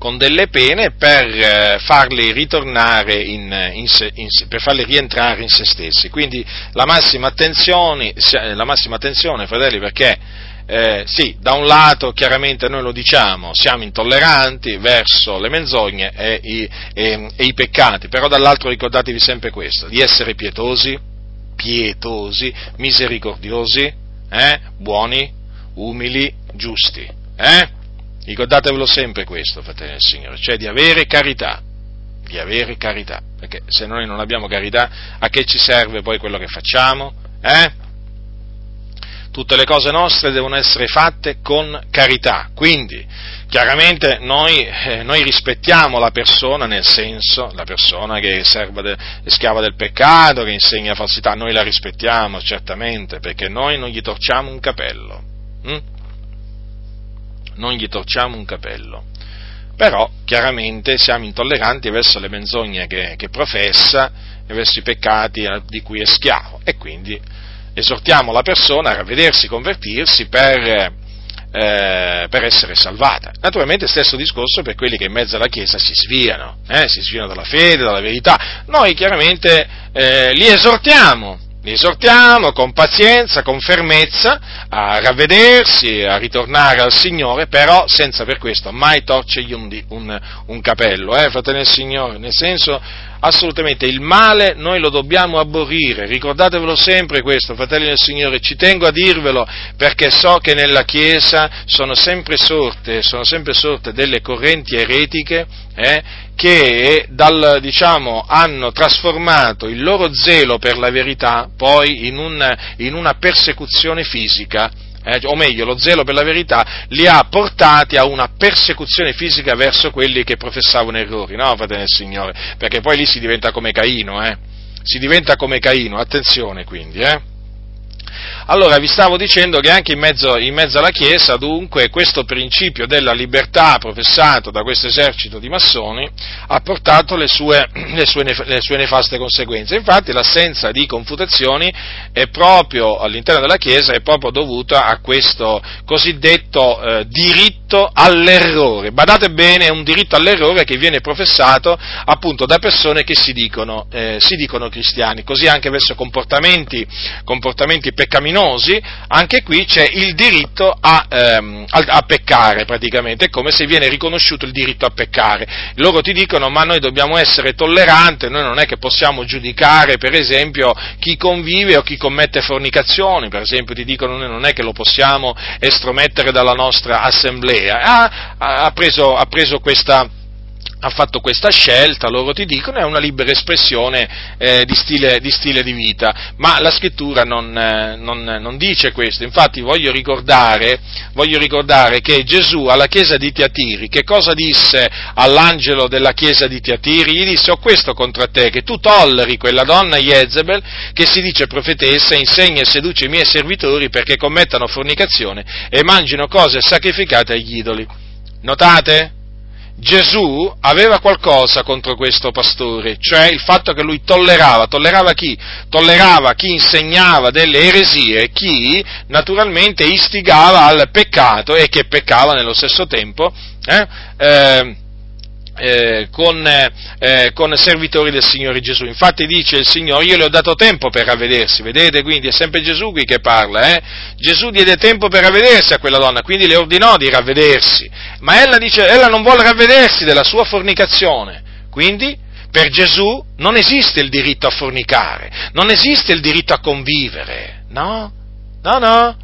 con delle pene per eh, farli ritornare in, in se, in, per farli rientrare in se stessi. Quindi la massima attenzione, la massima attenzione fratelli, perché eh, sì, da un lato chiaramente noi lo diciamo, siamo intolleranti verso le menzogne e i, e, e i peccati, però dall'altro ricordatevi sempre questo, di essere pietosi, pietosi, misericordiosi, eh, buoni, umili, giusti. Eh? Ricordatevelo sempre questo, fratelli del Signore, cioè di avere carità, di avere carità, perché se noi non abbiamo carità, a che ci serve poi quello che facciamo? Eh? Tutte le cose nostre devono essere fatte con carità, quindi chiaramente noi, eh, noi rispettiamo la persona nel senso, la persona che de, è schiava del peccato, che insegna falsità, noi la rispettiamo certamente, perché noi non gli torciamo un capello. Hm? Non gli torciamo un capello. Però chiaramente siamo intolleranti verso le menzogne che, che professa e verso i peccati di cui è schiavo e quindi esortiamo la persona a ravvedersi, convertirsi per, eh, per essere salvata. Naturalmente stesso discorso per quelli che in mezzo alla Chiesa si sviano, eh, si sviano dalla fede, dalla verità. Noi chiaramente eh, li esortiamo li esortiamo con pazienza, con fermezza a ravvedersi, a ritornare al Signore, però senza per questo mai torcergli un, un, un capello, eh, fratelli del Signore, nel senso assolutamente il male noi lo dobbiamo aborrire, ricordatevelo sempre questo, fratelli del Signore, ci tengo a dirvelo perché so che nella Chiesa sono sempre sorte, sono sempre sorte delle correnti eretiche eh, che dal, diciamo, hanno trasformato il loro zelo per la verità poi in, un, in una persecuzione fisica eh, o meglio, lo zelo per la verità, li ha portati a una persecuzione fisica verso quelli che professavano errori, no, fratello del Signore? Perché poi lì si diventa come Caino, eh? Si diventa come Caino, attenzione quindi, eh? Allora, vi stavo dicendo che anche in mezzo, in mezzo, alla Chiesa, dunque, questo principio della libertà professato da questo esercito di massoni ha portato le sue, le sue, le sue nefaste conseguenze. Infatti l'assenza di confutazioni proprio all'interno della Chiesa è proprio dovuta a questo cosiddetto eh, diritto all'errore. Badate bene, è un diritto all'errore che viene professato appunto da persone che si dicono, eh, si dicono cristiani, così anche verso comportamenti, comportamenti peccaminosi pecaminosi, anche qui c'è il diritto a, ehm, a, a, peccare praticamente, è come se viene riconosciuto il diritto a peccare. Loro ti dicono ma noi dobbiamo essere tolleranti, noi non è che possiamo giudicare per esempio chi convive o chi commette fornicazioni, per esempio ti dicono noi non è che lo possiamo estromettere dalla nostra assemblea. Ha, ha, preso, ha preso questa ha fatto questa scelta, loro ti dicono, è una libera espressione eh, di, stile, di, stile, di vita, ma la scrittura non, eh, non, non dice questo, infatti voglio ricordare, voglio ricordare, che Gesù alla chiesa di Tiatiri, che cosa disse all'angelo della chiesa di Tiatiri? Gli disse, ho questo contro te, che tu tolleri quella donna Jezebel, che si dice profetessa, insegna e seduce i miei servitori perché commettano fornicazione e mangino cose sacrificate agli idoli. Notate? Gesù aveva qualcosa contro questo pastore, cioè il fatto che lui tollerava, tollerava chi? Tollerava chi insegnava delle eresie, chi naturalmente istigava al peccato e che peccava nello stesso tempo. Eh? Eh, eh, con, eh, con, servitori del Signore Gesù. Infatti dice il Signore, io le ho dato tempo per ravvedersi, vedete? Quindi è sempre Gesù qui che parla, eh? Gesù diede tempo per ravvedersi a quella donna, quindi le ordinò di ravvedersi, ma ella dice, ella non vuole ravvedersi della sua fornicazione, quindi per Gesù non esiste il diritto a fornicare, non esiste il diritto a convivere, no? No, no,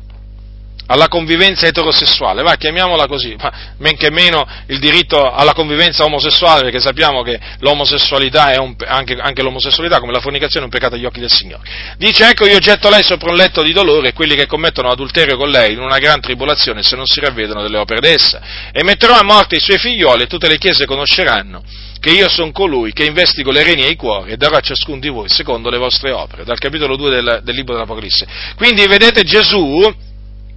alla convivenza eterosessuale, va, chiamiamola così, ma men che meno il diritto alla convivenza omosessuale, perché sappiamo che l'omosessualità è un, anche, anche, l'omosessualità, come la fornicazione, è un peccato agli occhi del Signore. Dice, ecco io getto lei sopra un letto di dolore e quelli che commettono adulterio con lei in una gran tribolazione se non si ravvedono delle opere d'essa, e metterò a morte i suoi figlioli e tutte le chiese conosceranno che io sono colui che investigo le reni e i cuori e darò a ciascuno di voi secondo le vostre opere, dal capitolo 2 del, del libro dell'Apocalisse. Quindi vedete Gesù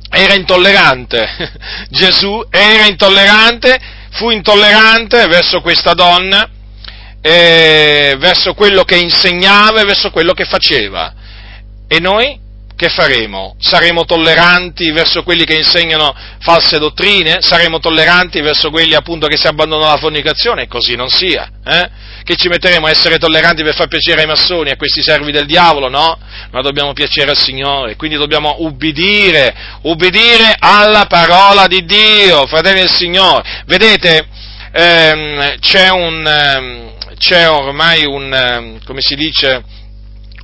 era intollerante, Gesù era intollerante, fu intollerante verso questa donna, eh, verso quello che insegnava e verso quello che faceva. E noi che faremo? Saremo tolleranti verso quelli che insegnano false dottrine? Saremo tolleranti verso quelli appunto che si abbandonano alla fornicazione? Così non sia. Eh? Che ci metteremo a essere tolleranti per far piacere ai massoni, a questi servi del diavolo? No, ma dobbiamo piacere al Signore, quindi dobbiamo ubbidire, ubbidire alla parola di Dio, fratelli del Signore. Vedete, ehm, c'è, un, ehm, c'è ormai un, ehm, come si dice,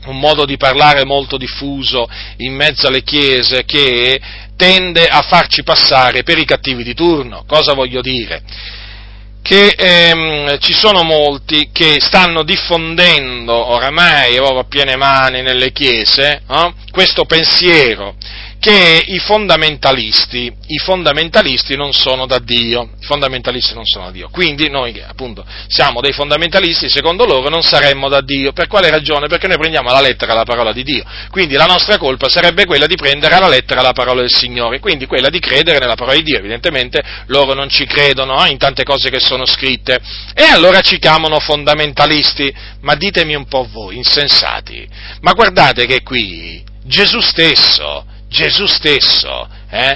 un modo di parlare molto diffuso in mezzo alle chiese che tende a farci passare per i cattivi di turno. Cosa voglio dire? Che ehm, ci sono molti che stanno diffondendo oramai a piene mani nelle chiese eh, questo pensiero che i fondamentalisti, i fondamentalisti non sono da Dio, i fondamentalisti non sono da Dio. Quindi noi appunto siamo dei fondamentalisti, secondo loro non saremmo da Dio. Per quale ragione? Perché noi prendiamo alla lettera la parola di Dio. Quindi la nostra colpa sarebbe quella di prendere alla lettera la parola del Signore, quindi quella di credere nella parola di Dio. Evidentemente loro non ci credono eh, in tante cose che sono scritte e allora ci chiamano fondamentalisti. Ma ditemi un po' voi, insensati, ma guardate che qui Gesù stesso Gesù stesso, eh,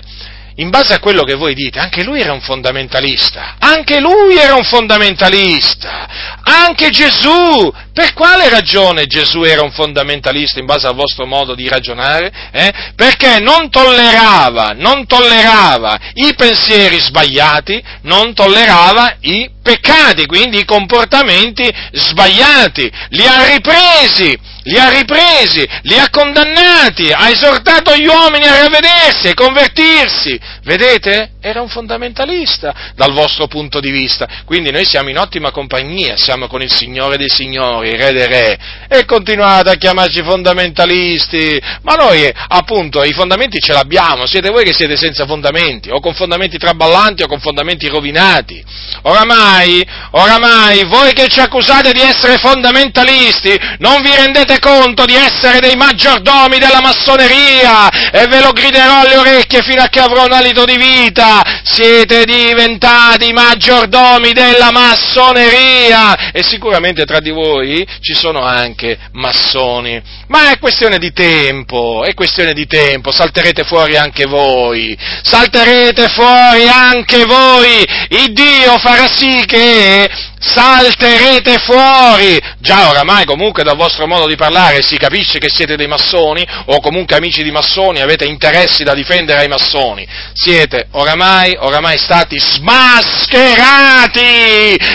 in base a quello che voi dite, anche lui era un fondamentalista, anche lui era un fondamentalista, anche Gesù, per quale ragione Gesù era un fondamentalista in base al vostro modo di ragionare? Eh? Perché non tollerava, non tollerava i pensieri sbagliati, non tollerava i peccati, quindi i comportamenti sbagliati, li ha ripresi, li ha ripresi, li ha condannati, ha esortato gli uomini a ravvedersi, a convertirsi. Vedete? Era un fondamentalista dal vostro punto di vista. Quindi noi siamo in ottima compagnia, siamo con il Signore dei Signori, Re dei Re. E continuate a chiamarci fondamentalisti. Ma noi, appunto, i fondamenti ce l'abbiamo. Siete voi che siete senza fondamenti, o con fondamenti traballanti o con fondamenti rovinati. Oramai, oramai, voi che ci accusate di essere fondamentalisti, non vi rendete conto di essere dei maggiordomi della massoneria e ve lo griderò alle orecchie fino a che avrò un alito di vita. Siete diventati maggiordomi della massoneria e sicuramente tra di voi ci sono anche massoni. Ma è questione di tempo, è questione di tempo, salterete fuori anche voi, salterete fuori anche voi. Il Dio farà sì che salterete fuori. Già oramai comunque dal vostro modo di parlare si capisce che siete dei massoni o comunque amici di massoni, avete interessi da difendere ai massoni. Siete oramai, oramai stati smascherati,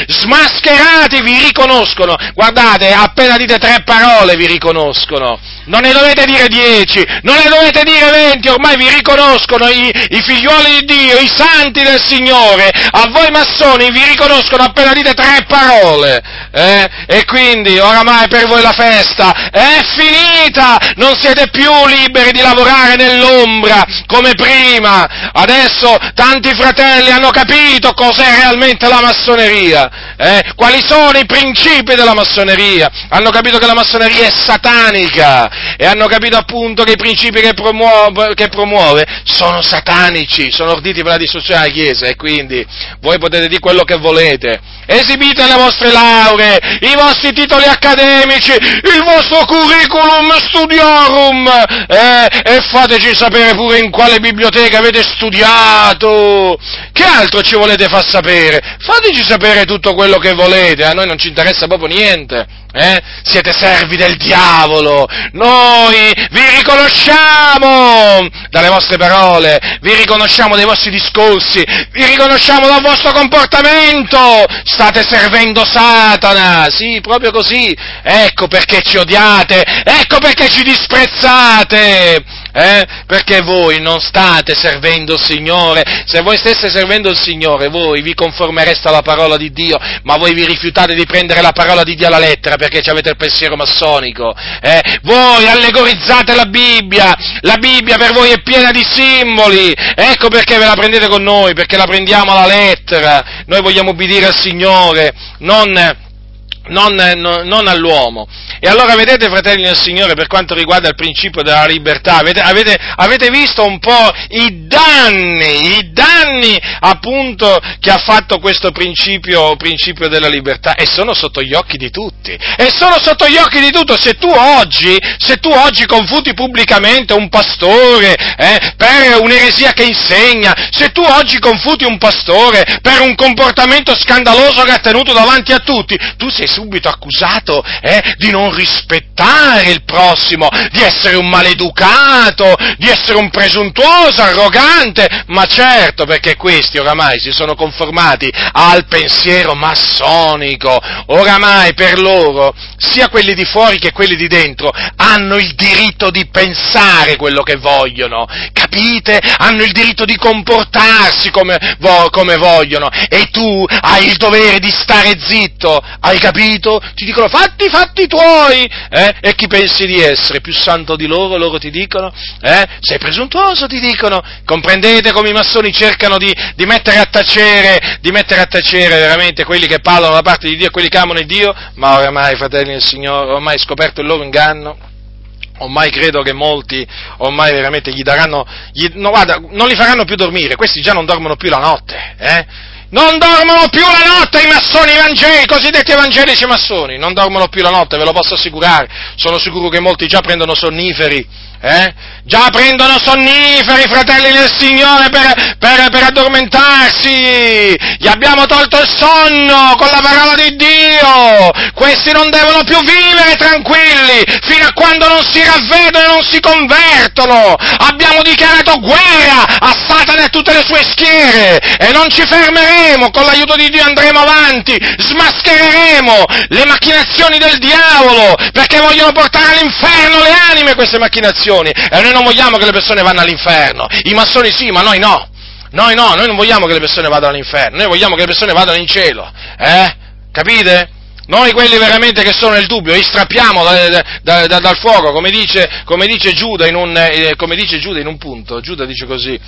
smascherati, vi riconoscono. Guardate, appena dite tre parole vi riconoscono. dicono Non ne dovete dire dieci, non ne dovete dire venti, ormai vi riconoscono i, i figliuoli di Dio, i santi del Signore. A voi massoni vi riconoscono appena dite tre parole, eh? e quindi oramai per voi la festa è finita, non siete più liberi di lavorare nell'ombra come prima, adesso tanti fratelli hanno capito cos'è realmente la massoneria, eh? quali sono i principi della massoneria, hanno capito che la massoneria è satanica e hanno capito appunto che i principi che promuove, che promuove sono satanici, sono orditi per la distruzione della Chiesa e quindi voi potete dire quello che volete, esibite le vostre lauree, i vostri titoli accademici, il vostro curriculum studiorum eh, e fateci sapere pure in quale biblioteca avete studiato. Che altro ci volete far sapere? Fateci sapere tutto quello che volete, a noi non ci interessa proprio niente. Eh? Siete servi del diavolo, noi vi riconosciamo dalle vostre parole, vi riconosciamo dai vostri discorsi, vi riconosciamo dal vostro comportamento, state servendo Satana, sì, proprio così, ecco perché ci odiate, ecco perché ci disprezzate, eh? Perché voi non state servendo il Signore. Se voi stesse servendo il Signore, voi vi conformereste alla parola di Dio, ma voi vi rifiutate di prendere la parola di Dio alla lettera perché avete il pensiero massonico. Eh? Voi allegorizzate la Bibbia, la Bibbia per voi è piena di simboli. Ecco perché ve la prendete con noi, perché la prendiamo alla lettera. Noi vogliamo ubbidire al Signore, non non, non, non, all'uomo. E allora vedete, fratelli del Signore, per quanto riguarda il principio della libertà, avete, avete, avete, visto un po' i danni, i danni appunto che ha fatto questo principio, principio della libertà e sono sotto gli occhi di tutti. E sono sotto gli occhi di tutti. Se tu oggi, se tu oggi confuti pubblicamente un pastore eh, per un'eresia che insegna, se tu oggi confuti un pastore per un comportamento scandaloso che ha tenuto davanti a tutti, tu sei subito accusato eh, di non rispettare il prossimo, di essere un maleducato, di essere un presuntuoso, arrogante, ma certo perché questi oramai si sono conformati al pensiero massonico, oramai per loro, sia quelli di fuori che quelli di dentro, hanno il diritto di pensare quello che vogliono, capite? Hanno il diritto di comportarsi come, come vogliono. E tu hai il dovere di stare zitto, hai capito? Capito? Ti dicono fatti i fatti tuoi, eh? E chi pensi di essere più santo di loro? Loro ti dicono, eh? Sei presuntuoso, ti dicono. Comprendete come i massoni cercano di, di, mettere a tacere, di mettere a tacere veramente quelli che parlano da parte di Dio e quelli che amano Dio? Ma oramai, fratelli del Signore, ormai scoperto il loro inganno. Ormai credo che molti, ormai veramente gli daranno, gli, no, guarda, non li faranno più dormire, questi già non dormono più la notte, eh? Non dormono più la notte i massoni evangelici, i cosiddetti evangelici massoni, non dormono più la notte, ve lo posso assicurare. Sono sicuro che molti già prendono sonniferi eh? Già prendono sonniferi, fratelli del Signore, per, per, per, addormentarsi. Gli abbiamo tolto il sonno con la parola di Dio. Questi non devono più vivere tranquilli fino a quando non si ravvedono e non si convertono. Abbiamo dichiarato guerra a Satana e a tutte le sue schiere e non ci fermeremo. Con l'aiuto di Dio andremo avanti, smaschereremo le macchinazioni del diavolo perché vogliono portare all'inferno le anime queste macchinazioni massoni e noi non vogliamo che le persone vanno all'inferno. I massoni sì, ma noi no. Noi no, noi non vogliamo che le persone vadano all'inferno, noi vogliamo che le persone vadano in cielo. Eh? Capite? Noi quelli veramente che sono nel dubbio, li strappiamo da, da, da, dal fuoco, come dice, come, dice un, eh, come dice Giuda in un punto. Giuda dice così,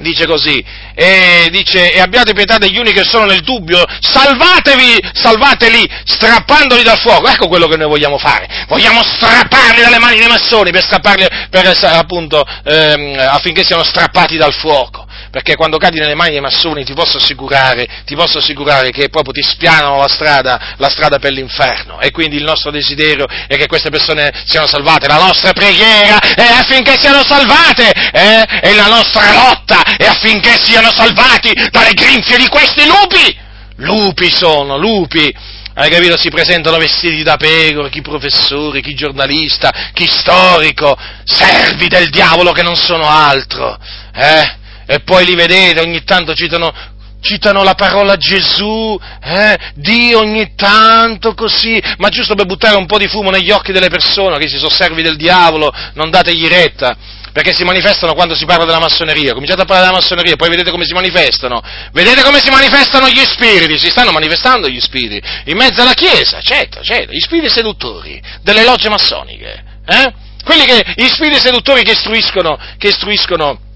dice così, e, dice, e abbiate pietà degli uni che sono nel dubbio, salvatevi, salvateli, strappandoli dal fuoco, ecco quello che noi vogliamo fare, vogliamo strapparli dalle mani dei massoni per strapparli, per, appunto, ehm, affinché siano strappati dal fuoco perché quando cadi nelle mani dei massoni ti posso assicurare, ti posso assicurare che proprio ti spianano la strada, la strada per l'inferno. E quindi il nostro desiderio è che queste persone siano salvate. La nostra preghiera è affinché siano salvate, eh? e la nostra lotta è affinché siano salvati dalle grinfie di questi lupi lupi sono, lupi, hai capito? Si presentano vestiti da pecora, chi professore, chi giornalista, chi storico, servi del diavolo che non sono altro, eh? E poi li vedete, ogni tanto citano, citano la parola Gesù, eh? Dio ogni tanto così, ma giusto per buttare un po' di fumo negli occhi delle persone che si sono servi del diavolo, non dategli retta perché si manifestano quando si parla della massoneria. Cominciate a parlare della massoneria, poi vedete come si manifestano. Vedete come si manifestano gli spiriti, si stanno manifestando gli spiriti in mezzo alla Chiesa, certo, certo, gli spiriti seduttori delle logge massoniche, eh? Quelli che, gli spiriti seduttori che istruiscono, che istruiscono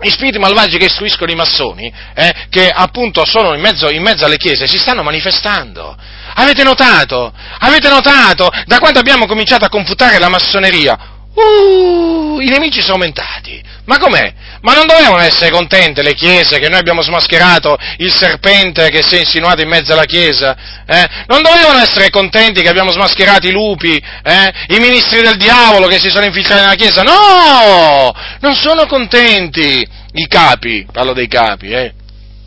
gli spiriti malvagi che istruiscono i massoni, eh, che appunto sono in mezzo, in mezzo, alle chiese, si stanno manifestando. Avete notato? Avete notato? Da quando abbiamo cominciato a confutare la massoneria, Uh, i nemici sono aumentati. Ma com'è? Ma non dovevano essere contente le chiese che noi abbiamo smascherato il serpente che si è insinuato in mezzo alla chiesa? Eh? Non dovevano essere contenti che abbiamo smascherato i lupi, eh? i ministri del diavolo che si sono infiltrati nella chiesa? No! Non sono contenti i capi, parlo dei capi, eh?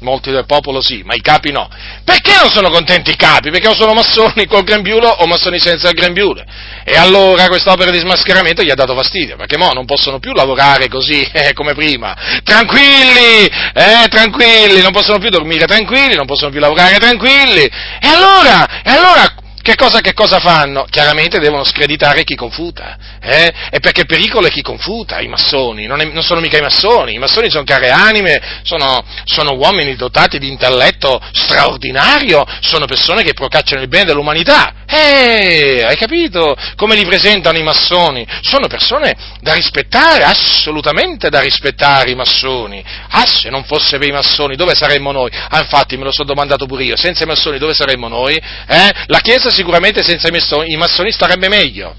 Molti del popolo sì, ma i capi no. Perché non sono contenti i capi? Perché o sono massoni col grembiulo o massoni senza il grembiule. E allora quest'opera di smascheramento gli ha dato fastidio, perché mo non possono più lavorare così eh, come prima. Tranquilli, eh, tranquilli, non possono più dormire tranquilli, non possono più lavorare tranquilli. E allora, e allora che cosa, che cosa, fanno? Chiaramente devono screditare chi confuta, eh? E perché il pericolo è chi confuta, i massoni, non, è, non, sono mica i massoni, i massoni sono care anime, sono, sono, uomini dotati di intelletto straordinario, sono persone che procacciano il bene dell'umanità. Eh, hai capito come li presentano i massoni? Sono persone da rispettare, assolutamente da rispettare i massoni. Ah, se non fosse per i massoni, dove saremmo noi? Ah, infatti me lo sono domandato pure io, senza i massoni dove saremmo noi? Eh? La Chiesa sicuramente senza i massoni starebbe meglio.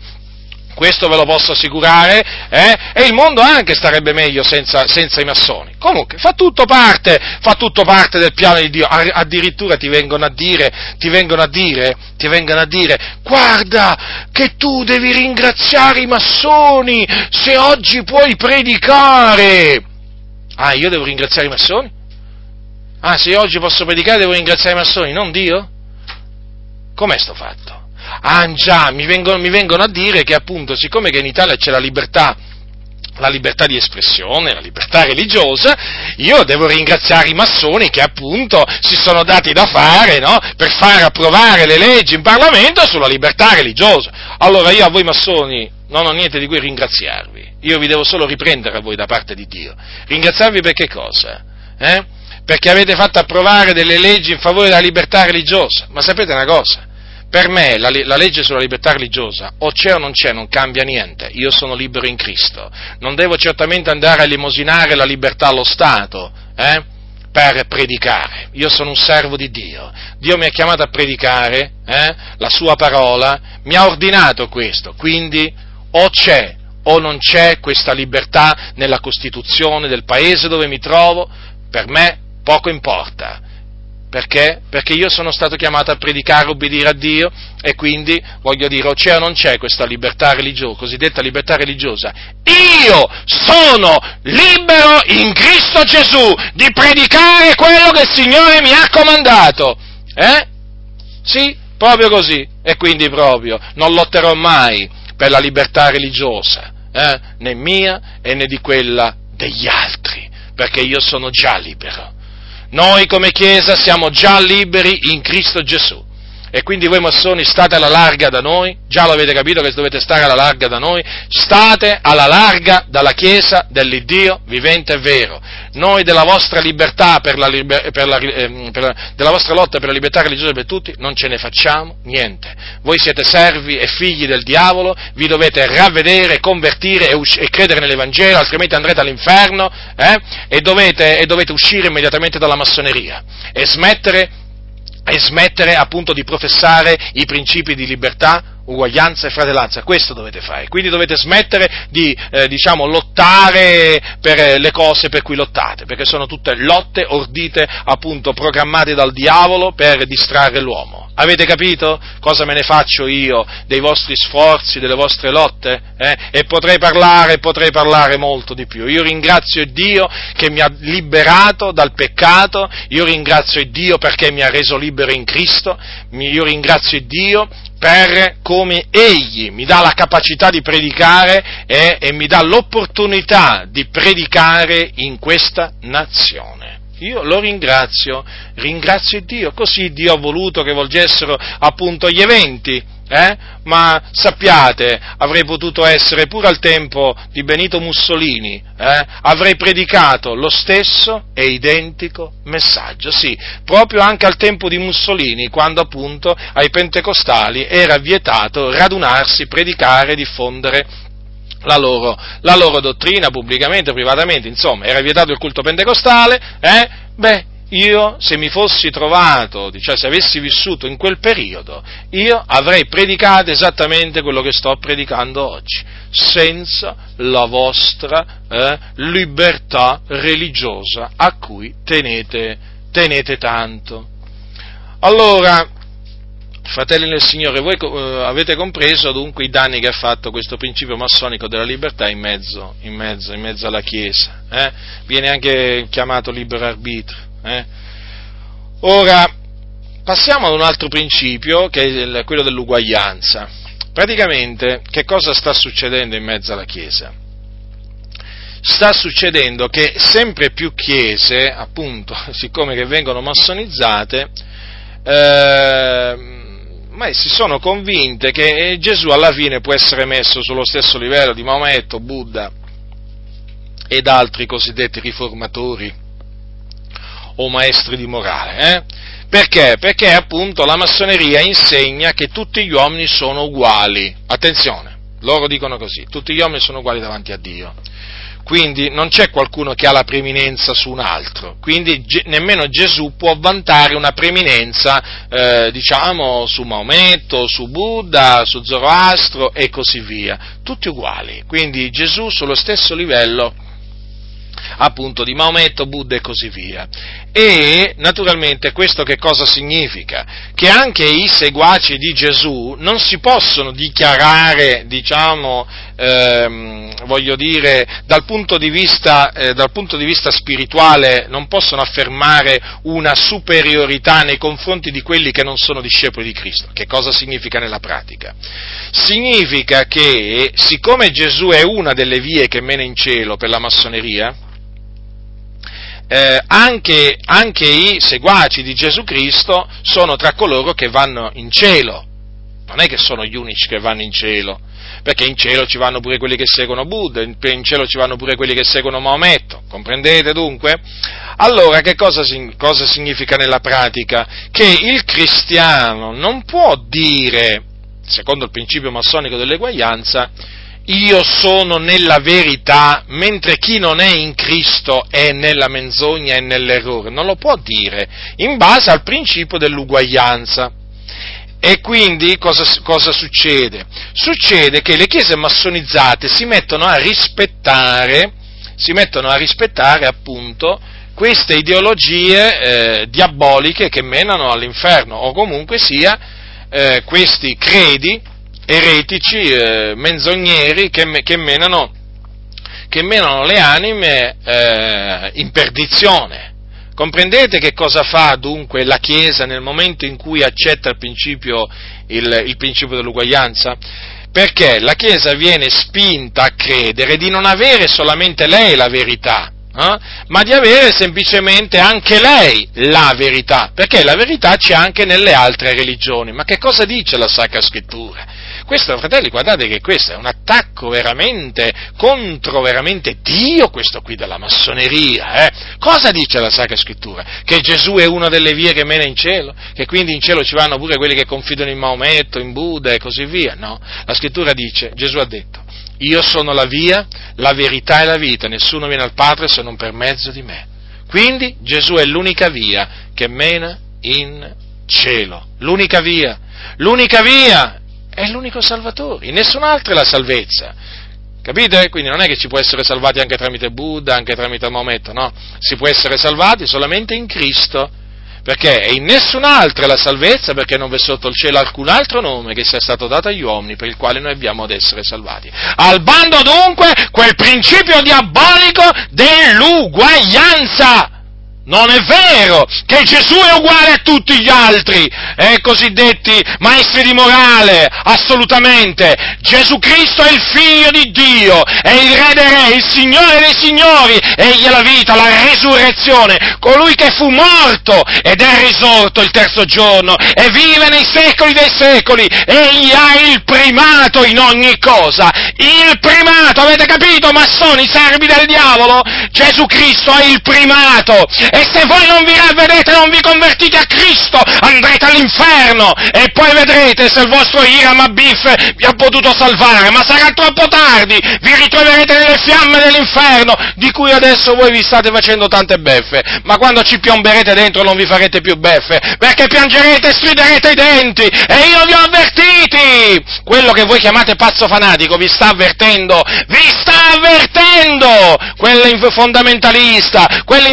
Questo ve lo posso assicurare, eh? e il mondo anche starebbe meglio senza, senza, i massoni. Comunque, fa tutto parte, fa tutto parte del piano di Dio. Addirittura ti vengono a dire, ti vengono a dire, ti vengono a dire, guarda che tu devi ringraziare i massoni se oggi puoi predicare. Ah, io devo ringraziare i massoni? Ah, se oggi posso predicare devo ringraziare i massoni, non Dio? Com'è sto fatto? Ah già, mi vengono, mi vengono a dire che appunto, siccome che in Italia c'è la libertà la libertà di espressione, la libertà religiosa, io devo ringraziare i massoni che appunto si sono dati da fare no? per far approvare le leggi in Parlamento sulla libertà religiosa. Allora io a voi massoni non ho niente di cui ringraziarvi, io vi devo solo riprendere a voi da parte di Dio. Ringraziarvi per che cosa? Eh? Perché avete fatto approvare delle leggi in favore della libertà religiosa. Ma sapete una cosa? Per me la, la, legge sulla libertà religiosa, o c'è o non c'è, non cambia niente. Io sono libero in Cristo. Non devo certamente andare a limosinare la libertà allo Stato, eh, per predicare. Io sono un servo di Dio. Dio mi ha chiamato a predicare eh, la sua parola, mi ha ordinato questo. Quindi o c'è o non c'è questa libertà nella Costituzione del paese dove mi trovo, per me poco importa perché? Perché io sono stato chiamato a predicare, obbedire a Dio e quindi voglio dire, o c'è o non c'è questa libertà religiosa, cosiddetta libertà religiosa. Io sono libero in Cristo Gesù di predicare quello che il Signore mi ha comandato. Eh? Sì, proprio così. E quindi proprio non lotterò mai per la libertà religiosa, eh? né mia e né di quella degli altri, perché io sono già libero noi come Chiesa siamo già liberi in Cristo Gesù. E quindi voi massoni state alla larga da noi, già lo avete capito che dovete stare alla larga da noi, state alla larga dalla Chiesa dell'Iddio vivente e vero. Noi della vostra libertà, per la, per la, eh, per la, della vostra lotta per la libertà religiosa per tutti, non ce ne facciamo niente. Voi siete servi e figli del diavolo, vi dovete ravvedere, convertire e, us- e credere nell'Evangelo, altrimenti andrete all'inferno eh, e, dovete, e dovete uscire immediatamente dalla massoneria e smettere e smettere appunto di professare i principi di libertà uguaglianza e fratellanza, questo dovete fare, quindi dovete smettere di, eh, diciamo, lottare per le cose per cui lottate, perché sono tutte lotte ordite, appunto, programmate dal diavolo per distrarre l'uomo. Avete capito cosa me ne faccio io dei vostri sforzi, delle vostre lotte? Eh? E potrei parlare, potrei parlare molto di più. Io ringrazio Dio che mi ha liberato dal peccato, io ringrazio Dio perché mi ha reso libero in Cristo, io ringrazio Dio per come Egli mi dà la capacità di predicare e, e mi dà l'opportunità di predicare in questa nazione. Io lo ringrazio, ringrazio Dio, così Dio ha voluto che volgessero appunto gli eventi, eh? ma sappiate, avrei potuto essere pure al tempo di Benito Mussolini, eh? avrei predicato lo stesso e identico messaggio, sì, proprio anche al tempo di Mussolini, quando appunto ai pentecostali era vietato radunarsi, predicare, diffondere la loro, la loro, dottrina pubblicamente, privatamente, insomma, era vietato il culto pentecostale, eh? Beh, io se mi fossi trovato, cioè se avessi vissuto in quel periodo, io avrei predicato esattamente quello che sto predicando oggi, senza la vostra eh, libertà religiosa a cui tenete, tenete tanto. Allora, Fratelli nel Signore, voi eh, avete compreso dunque i danni che ha fatto questo principio massonico della libertà in mezzo, in mezzo, in mezzo alla Chiesa. Eh? Viene anche chiamato libero arbitrio. Eh? Ora, passiamo ad un altro principio, che è quello dell'uguaglianza. Praticamente, che cosa sta succedendo in mezzo alla Chiesa? Sta succedendo che sempre più chiese, appunto, siccome che vengono massonizzate, eh, si sono convinte che Gesù alla fine può essere messo sullo stesso livello di Maometto, Buddha ed altri cosiddetti riformatori o maestri di morale. Eh? Perché? Perché appunto la massoneria insegna che tutti gli uomini sono uguali. Attenzione, loro dicono così, tutti gli uomini sono uguali davanti a Dio quindi non c'è qualcuno che ha la preeminenza su un altro, quindi ge- nemmeno Gesù può vantare una preeminenza, eh, diciamo, su Maometto, su Buddha, su Zoroastro e così via, tutti uguali, quindi Gesù sullo stesso livello appunto di Maometto, Buddha e così via. E naturalmente questo che cosa significa? Che anche i seguaci di Gesù non si possono dichiarare, diciamo, ehm, voglio dire, dal punto, vista, eh, dal punto di vista spirituale non possono affermare una superiorità nei confronti di quelli che non sono discepoli di Cristo. Che cosa significa nella pratica? Significa che siccome Gesù è una delle vie che mena in cielo per la massoneria, eh, anche, anche i seguaci di Gesù Cristo sono tra coloro che vanno in cielo. Non è che sono gli unici che vanno in cielo, perché in cielo ci vanno pure quelli che seguono Buddha, in cielo ci vanno pure quelli che seguono Maometto, comprendete dunque? Allora che cosa, cosa significa nella pratica? Che il cristiano non può dire, secondo il principio massonico dell'eguaglianza, io sono nella verità, mentre chi non è in Cristo è nella menzogna e nell'errore. Non lo può dire, in base al principio dell'uguaglianza. E quindi cosa, cosa, succede? Succede che le chiese massonizzate si mettono a rispettare, si mettono a rispettare appunto queste ideologie eh, diaboliche che menano all'inferno, o comunque sia eh, questi credi eretici, eh, menzogneri che, che, menano, che, menano, le anime eh, in perdizione. Comprendete che cosa fa dunque la Chiesa nel momento in cui accetta il principio, il, il principio dell'uguaglianza? Perché la Chiesa viene spinta a credere di non avere solamente lei la verità, eh? ma di avere semplicemente anche lei la verità, perché la verità c'è anche nelle altre religioni. Ma che cosa dice la Sacra Scrittura? Questo, fratelli, guardate che questo è un attacco veramente contro veramente Dio, questo qui della massoneria. Eh? Cosa dice la Sacra Scrittura? Che Gesù è una delle vie che mena in cielo? Che quindi in cielo ci vanno pure quelli che confidano in Maometto, in Buddha e così via? No, la Scrittura dice, Gesù ha detto, io sono la via, la verità e la vita, nessuno viene al Padre se non per mezzo di me. Quindi Gesù è l'unica via che mena in cielo, l'unica via, l'unica via è l'unico Salvatore, nessun altro è la salvezza. Capite? Quindi non è che ci può essere salvati anche tramite Buddha, anche tramite Maometto, no? Si può essere salvati solamente in Cristo, perché in nessun altro è la salvezza, perché non v'è sotto il cielo alcun altro nome che sia stato dato agli uomini per il quale noi abbiamo ad essere salvati. Al bando dunque quel principio diabolico dell'uguaglianza. Non è vero che Gesù è uguale a tutti gli altri, eh, cosiddetti maestri di morale, assolutamente. Gesù Cristo è il figlio di Dio, è il re dei re, il signore dei signori, egli è la vita, la risurrezione, colui che fu morto ed è risorto il terzo giorno e vive nei secoli dei secoli, egli ha il primato in ogni cosa, il primato, avete capito, massoni, servi del diavolo? Gesù Cristo ha il primato e se voi non vi ravvedete, non vi convertite a Cristo, andrete all'inferno. E poi vedrete se il vostro Iram Abif vi ha potuto salvare, ma sarà troppo tardi, vi ritroverete nelle fiamme dell'inferno, di cui adesso voi vi state facendo tante beffe, ma quando ci piomberete dentro non vi farete più beffe, perché piangerete e striderete i denti, e io vi ho avvertiti! Quello che voi chiamate pazzo fanatico vi sta avvertendo, vi sta avvertendo! Quello fondamentalista, quello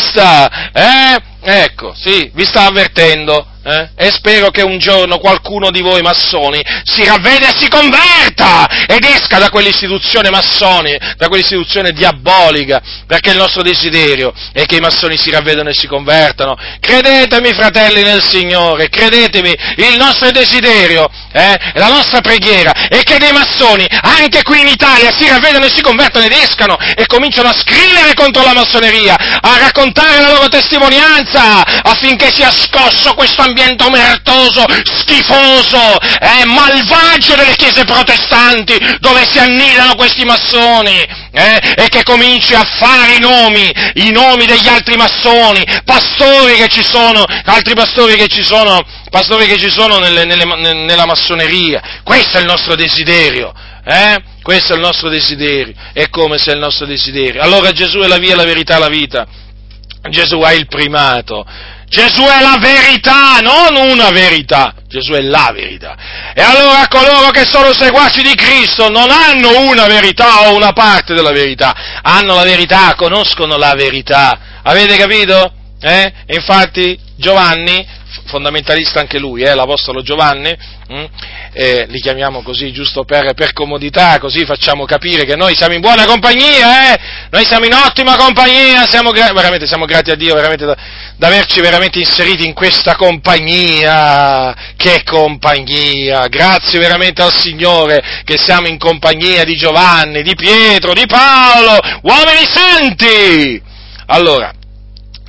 integralista, eh? Ecco, sì, vi sta avvertendo. Eh? E spero che un giorno qualcuno di voi massoni si ravvede e si converta ed esca da quell'istituzione massoni, da quell'istituzione diabolica, perché il nostro desiderio è che i massoni si ravvedano e si convertano. Credetemi, fratelli nel Signore, credetemi, il nostro desiderio, eh, la nostra preghiera è che dei massoni, anche qui in Italia, si ravvedano e si convertano ed escano e cominciano a scrivere contro la massoneria, a raccontare la loro testimonianza affinché sia scosso questo ambiente omertoso, schifoso, eh, malvagio delle chiese protestanti, dove si annidano questi massoni, eh, e che cominci a fare i nomi, i nomi degli altri massoni, pastori che ci sono, altri pastori che ci sono, pastori che ci sono nelle, nelle, nella massoneria. Questo è il nostro desiderio, eh? Questo è il nostro desiderio. È come se è il nostro desiderio. Allora Gesù è la via, la verità, la vita. Gesù ha il primato. Gesù è la verità, non una verità, Gesù è la verità. E allora coloro che sono seguaci di Cristo non hanno una verità o una parte della verità, hanno la verità, conoscono la verità. Avete capito? Eh? infatti Giovanni fondamentalista anche lui, eh, l'Apostolo Giovanni, hm? eh, li chiamiamo così giusto per, per, comodità, così facciamo capire che noi siamo in buona compagnia, eh? noi siamo in ottima compagnia, siamo veramente siamo grati a Dio veramente da, averci veramente inseriti in questa compagnia, che compagnia, grazie veramente al Signore che siamo in compagnia di Giovanni, di Pietro, di Paolo, uomini santi! Allora,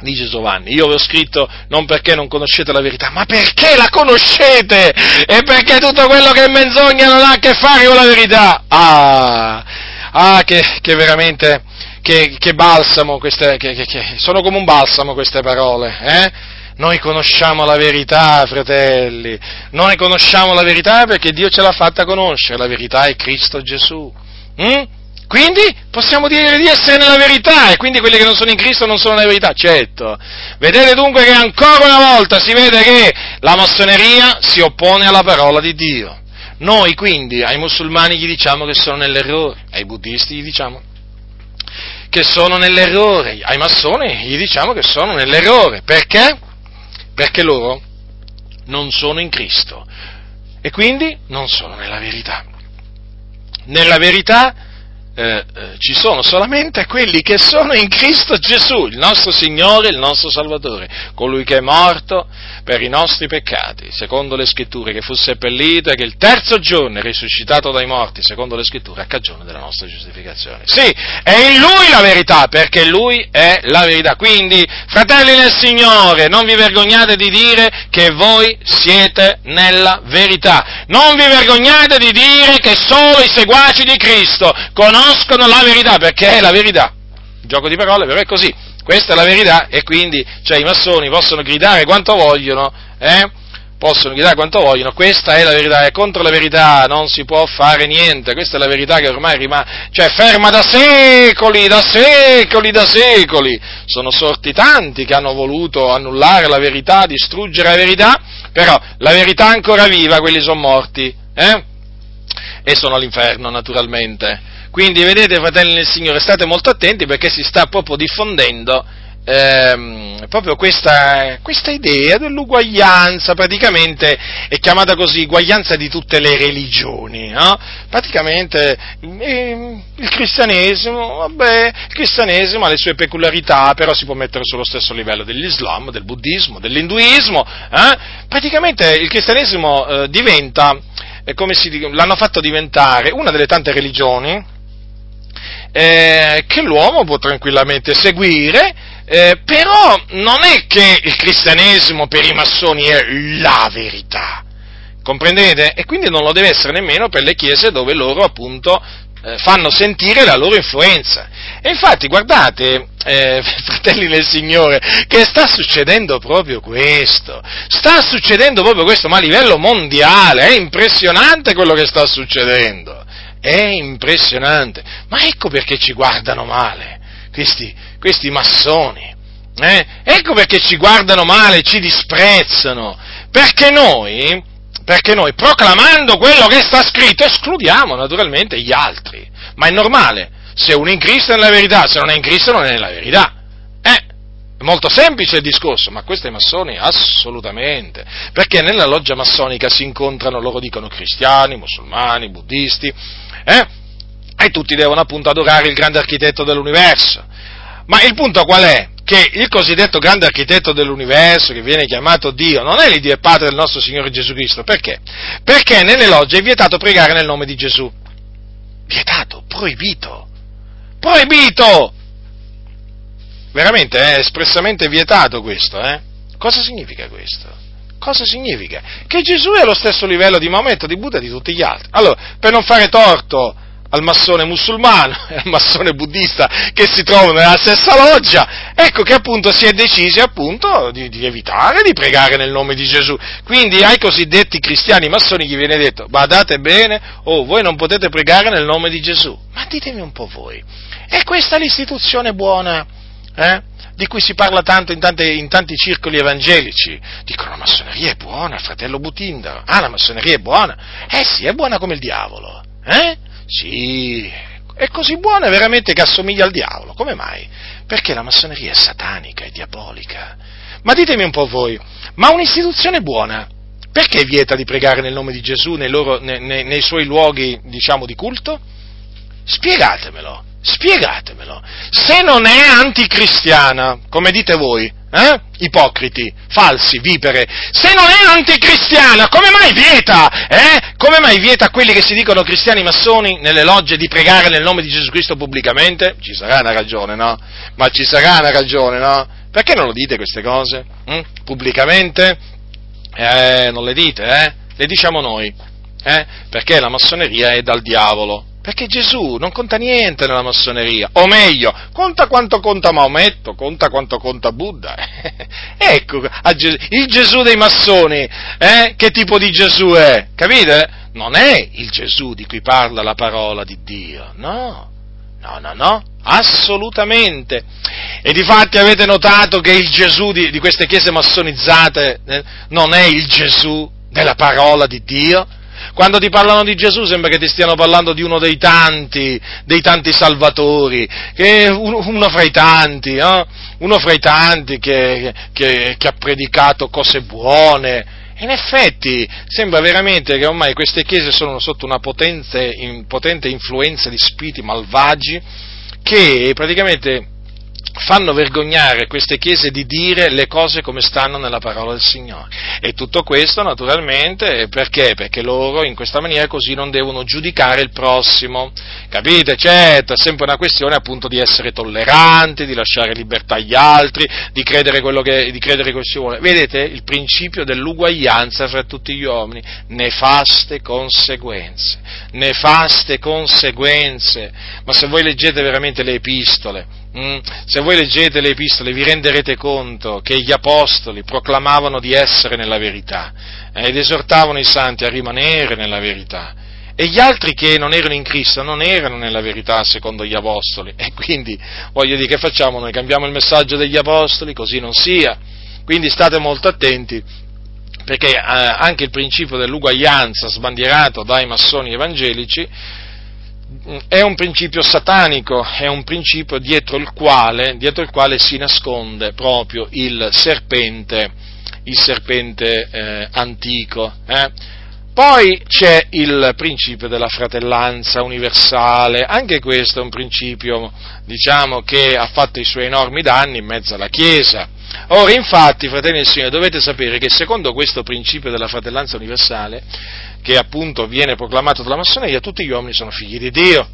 dice Giovanni, io vi ho scritto non perché non conoscete la verità, ma perché la conoscete e perché tutto quello che è menzogna non ha a che fare con la verità. Ah, ah che, che veramente, che, che balsamo, queste, che, sono come un balsamo queste parole, eh? Noi conosciamo la verità, fratelli, noi conosciamo la verità perché Dio ce l'ha fatta conoscere, la verità è Cristo Gesù. Mm? Quindi possiamo dire di essere nella verità e quindi quelli che non sono in Cristo non sono nella verità, certo. Vedete dunque che ancora una volta si vede che la massoneria si oppone alla parola di Dio. Noi quindi ai musulmani gli diciamo che sono nell'errore, ai buddisti gli diciamo che sono nell'errore, ai massoni gli diciamo che sono nell'errore. Perché? Perché loro non sono in Cristo e quindi non sono nella verità. Nella verità eh, eh, ci sono solamente quelli che sono in Cristo Gesù, il nostro Signore, il nostro Salvatore, colui che è morto per i nostri peccati, secondo le scritture, che fu seppellito e che il terzo giorno è risuscitato dai morti, secondo le scritture, a cagione della nostra giustificazione. Sì, è in Lui la verità, perché Lui è la verità. Quindi, fratelli nel Signore, non vi vergognate di dire che voi siete nella verità. Non vi vergognate di dire che solo i seguaci di Cristo conoscono conoscono la verità, perché è la verità. Gioco di parole, però è così. Questa è la verità e quindi cioè, i massoni possono gridare quanto vogliono, eh? possono gridare quanto vogliono, questa è la verità e contro la verità non si può fare niente, questa è la verità che ormai rimane, cioè ferma da secoli, da secoli, da secoli. Sono sorti tanti che hanno voluto annullare la verità, distruggere la verità, però la verità è ancora viva, quelli sono morti eh? E sono all'inferno, naturalmente. Quindi, vedete, fratelli del Signore, state molto attenti perché si sta proprio diffondendo ehm, proprio questa, questa, idea dell'uguaglianza, praticamente è chiamata così, uguaglianza di tutte le religioni, no? Praticamente eh, il cristianesimo, vabbè, il cristianesimo ha le sue peculiarità, però si può mettere sullo stesso livello dell'Islam, del buddismo, dell'induismo, eh? praticamente il cristianesimo eh, diventa, eh, come si, l'hanno fatto diventare una delle tante religioni, eh, che l'uomo può tranquillamente seguire, eh, però non è che il cristianesimo per i massoni è la verità, comprendete? E quindi non lo deve essere nemmeno per le chiese dove loro appunto eh, fanno sentire la loro influenza. E infatti guardate, eh, fratelli del Signore, che sta succedendo proprio questo, sta succedendo proprio questo, ma a livello mondiale, è impressionante quello che sta succedendo. È impressionante. Ma ecco perché ci guardano male questi, questi massoni. Eh? Ecco perché ci guardano male, ci disprezzano. Perché noi, perché noi, proclamando quello che sta scritto, escludiamo naturalmente gli altri. Ma è normale. Se uno è in Cristo è nella verità, se non è in Cristo non è nella verità. Eh, è molto semplice il discorso, ma questi massoni assolutamente, perché nella loggia massonica si incontrano, loro dicono cristiani, musulmani, buddisti, eh? E tutti devono appunto adorare il grande architetto dell'universo. Ma il punto qual è? Che il cosiddetto grande architetto dell'universo, che viene chiamato Dio, non è l'Iddio e Padre del nostro Signore Gesù Cristo. Perché? Perché nelle logge è vietato pregare nel nome di Gesù. Vietato, proibito. Proibito! Veramente è espressamente vietato questo, eh? Cosa significa questo? Cosa significa? Che Gesù è allo stesso livello di Maometto, di Buddha e di tutti gli altri. Allora, per non fare torto al massone musulmano e al massone buddista che si trovano nella stessa loggia, ecco che appunto si è decisi appunto di, di, evitare di pregare nel nome di Gesù. Quindi ai cosiddetti cristiani massoni gli viene detto, badate bene, oh, voi non potete pregare nel nome di Gesù. Ma ditemi un po' voi, è questa l'istituzione buona? Eh? di cui si parla tanto in, tante, in, tanti circoli evangelici. Dicono la massoneria è buona, fratello Butindaro. Ah, la massoneria è buona? Eh sì, è buona come il diavolo. Eh? Sì, è così buona veramente che assomiglia al diavolo. Come mai? Perché la massoneria è satanica, è diabolica. Ma ditemi un po' voi, ma un'istituzione buona, perché vieta di pregare nel nome di Gesù nei, loro, nei, nei, nei suoi luoghi, diciamo, di culto? Spiegatemelo. Spiegatemelo. Se non è anticristiana, come dite voi, eh? ipocriti, falsi, vipere, se non è anticristiana, come mai vieta? Eh? Come mai vieta a quelli che si dicono cristiani massoni nelle logge di pregare nel nome di Gesù Cristo pubblicamente? Ci sarà una ragione, no? Ma ci sarà una ragione, no? Perché non lo dite queste cose? Hm? Pubblicamente? Eh, non le dite, eh? Le diciamo noi, eh? Perché la massoneria è dal diavolo perché Gesù non conta niente nella massoneria, o meglio, conta quanto conta Maometto, conta quanto conta Buddha. ecco, il Gesù dei massoni, eh? che tipo di Gesù è? Capite? Non è il Gesù di cui parla la parola di Dio, no, no, no, no, assolutamente. E difatti avete notato che il Gesù di, di queste chiese massonizzate eh, non è il Gesù della parola di Dio? Quando ti parlano di Gesù sembra che ti stiano parlando di uno dei tanti, dei tanti salvatori, uno, uno, fra i tanti, eh? uno fra i tanti che, che, che ha predicato cose buone. In effetti sembra veramente che ormai queste chiese sono sotto una potente, potente influenza di spiriti malvagi che praticamente fanno vergognare queste chiese di dire le cose come stanno nella parola del Signore. E tutto questo naturalmente perché? Perché loro in questa maniera così non devono giudicare il prossimo. Capite? Certo, è sempre una questione appunto di essere tolleranti, di lasciare libertà agli altri, di credere quello che, di credere che si vuole. Vedete il principio dell'uguaglianza fra tutti gli uomini? Nefaste conseguenze. Nefaste conseguenze. Ma se voi leggete veramente le epistole? Se voi leggete le epistole vi renderete conto che gli apostoli proclamavano di essere nella verità eh, ed esortavano i santi a rimanere nella verità. E gli altri che non erano in Cristo non erano nella verità secondo gli apostoli. E quindi, voglio dire, che facciamo noi? Cambiamo il messaggio degli apostoli? Così non sia. Quindi state molto attenti perché eh, anche il principio dell'uguaglianza sbandierato dai massoni evangelici mm, è un principio satanico, è un principio dietro il quale, dietro il quale si nasconde proprio il serpente, il serpente eh, antico. Eh? Poi c'è il principio della fratellanza universale, anche questo è un principio, diciamo, che ha fatto i suoi enormi danni in mezzo alla Chiesa. Ora, infatti, fratelli del Signore, dovete sapere che secondo questo principio della fratellanza universale, che appunto viene proclamato dalla massoneria, tutti gli uomini sono figli di Dio.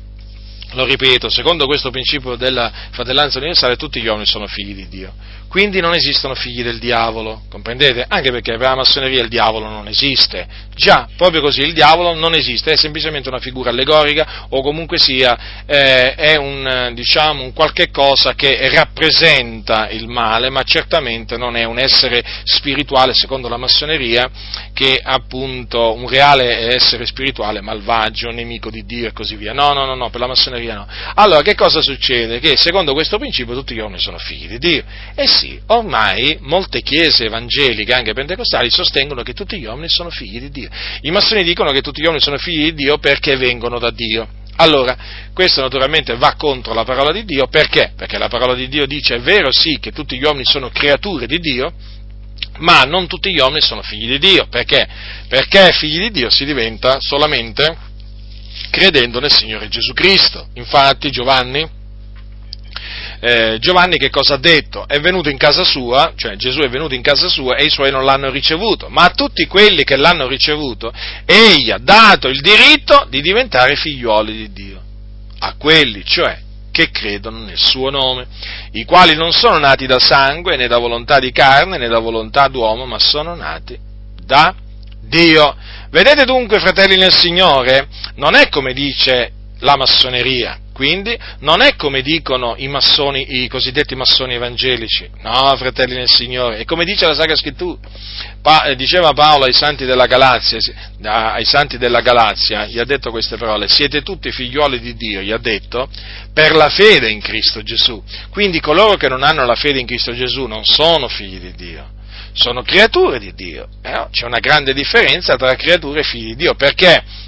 Lo ripeto, secondo questo principio della fratellanza universale, tutti gli uomini sono figli di Dio. Quindi non esistono figli del diavolo, comprendete? Anche perché per la massoneria il diavolo non esiste. Già, proprio così, il diavolo non esiste, è semplicemente una figura allegorica o comunque sia, eh, è un, diciamo, un qualche cosa che rappresenta il male, ma certamente non è un essere spirituale, secondo la massoneria, che appunto un reale essere spirituale malvagio, nemico di Dio e così via. No, no, no, no, per la massoneria no. Allora, che cosa succede? Che secondo questo principio tutti gli uomini sono figli di Dio. E sì, ormai molte chiese evangeliche, anche pentecostali, sostengono che tutti gli uomini sono figli di Dio. I massoni dicono che tutti gli uomini sono figli di Dio perché vengono da Dio. Allora, questo naturalmente va contro la parola di Dio, perché? Perché la parola di Dio dice è vero sì che tutti gli uomini sono creature di Dio, ma non tutti gli uomini sono figli di Dio, perché? Perché figli di Dio si diventa solamente credendo nel Signore Gesù Cristo. Infatti Giovanni eh, Giovanni che cosa ha detto? È venuto in casa sua, cioè Gesù è venuto in casa sua e i suoi non l'hanno ricevuto, ma a tutti quelli che l'hanno ricevuto egli ha dato il diritto di diventare figliuoli di Dio. A quelli, cioè, che credono nel suo nome, i quali non sono nati da sangue, né da volontà di carne, né da volontà d'uomo, ma sono nati da Dio. Vedete dunque, fratelli nel Signore, non è come dice la massoneria, quindi non è come dicono i massoni, i cosiddetti massoni evangelici, no, fratelli nel Signore, è come dice la Sacra Scrittura. Pa, eh, diceva Paolo ai santi della Galazia, ai santi della Galazia, gli ha detto queste parole, siete tutti figlioli di Dio, gli ha detto, per la fede in Cristo Gesù. Quindi coloro che non hanno la fede in Cristo Gesù non sono figli di Dio, sono creature di Dio. Eh? C'è una grande differenza tra creature e figli di Dio, perché?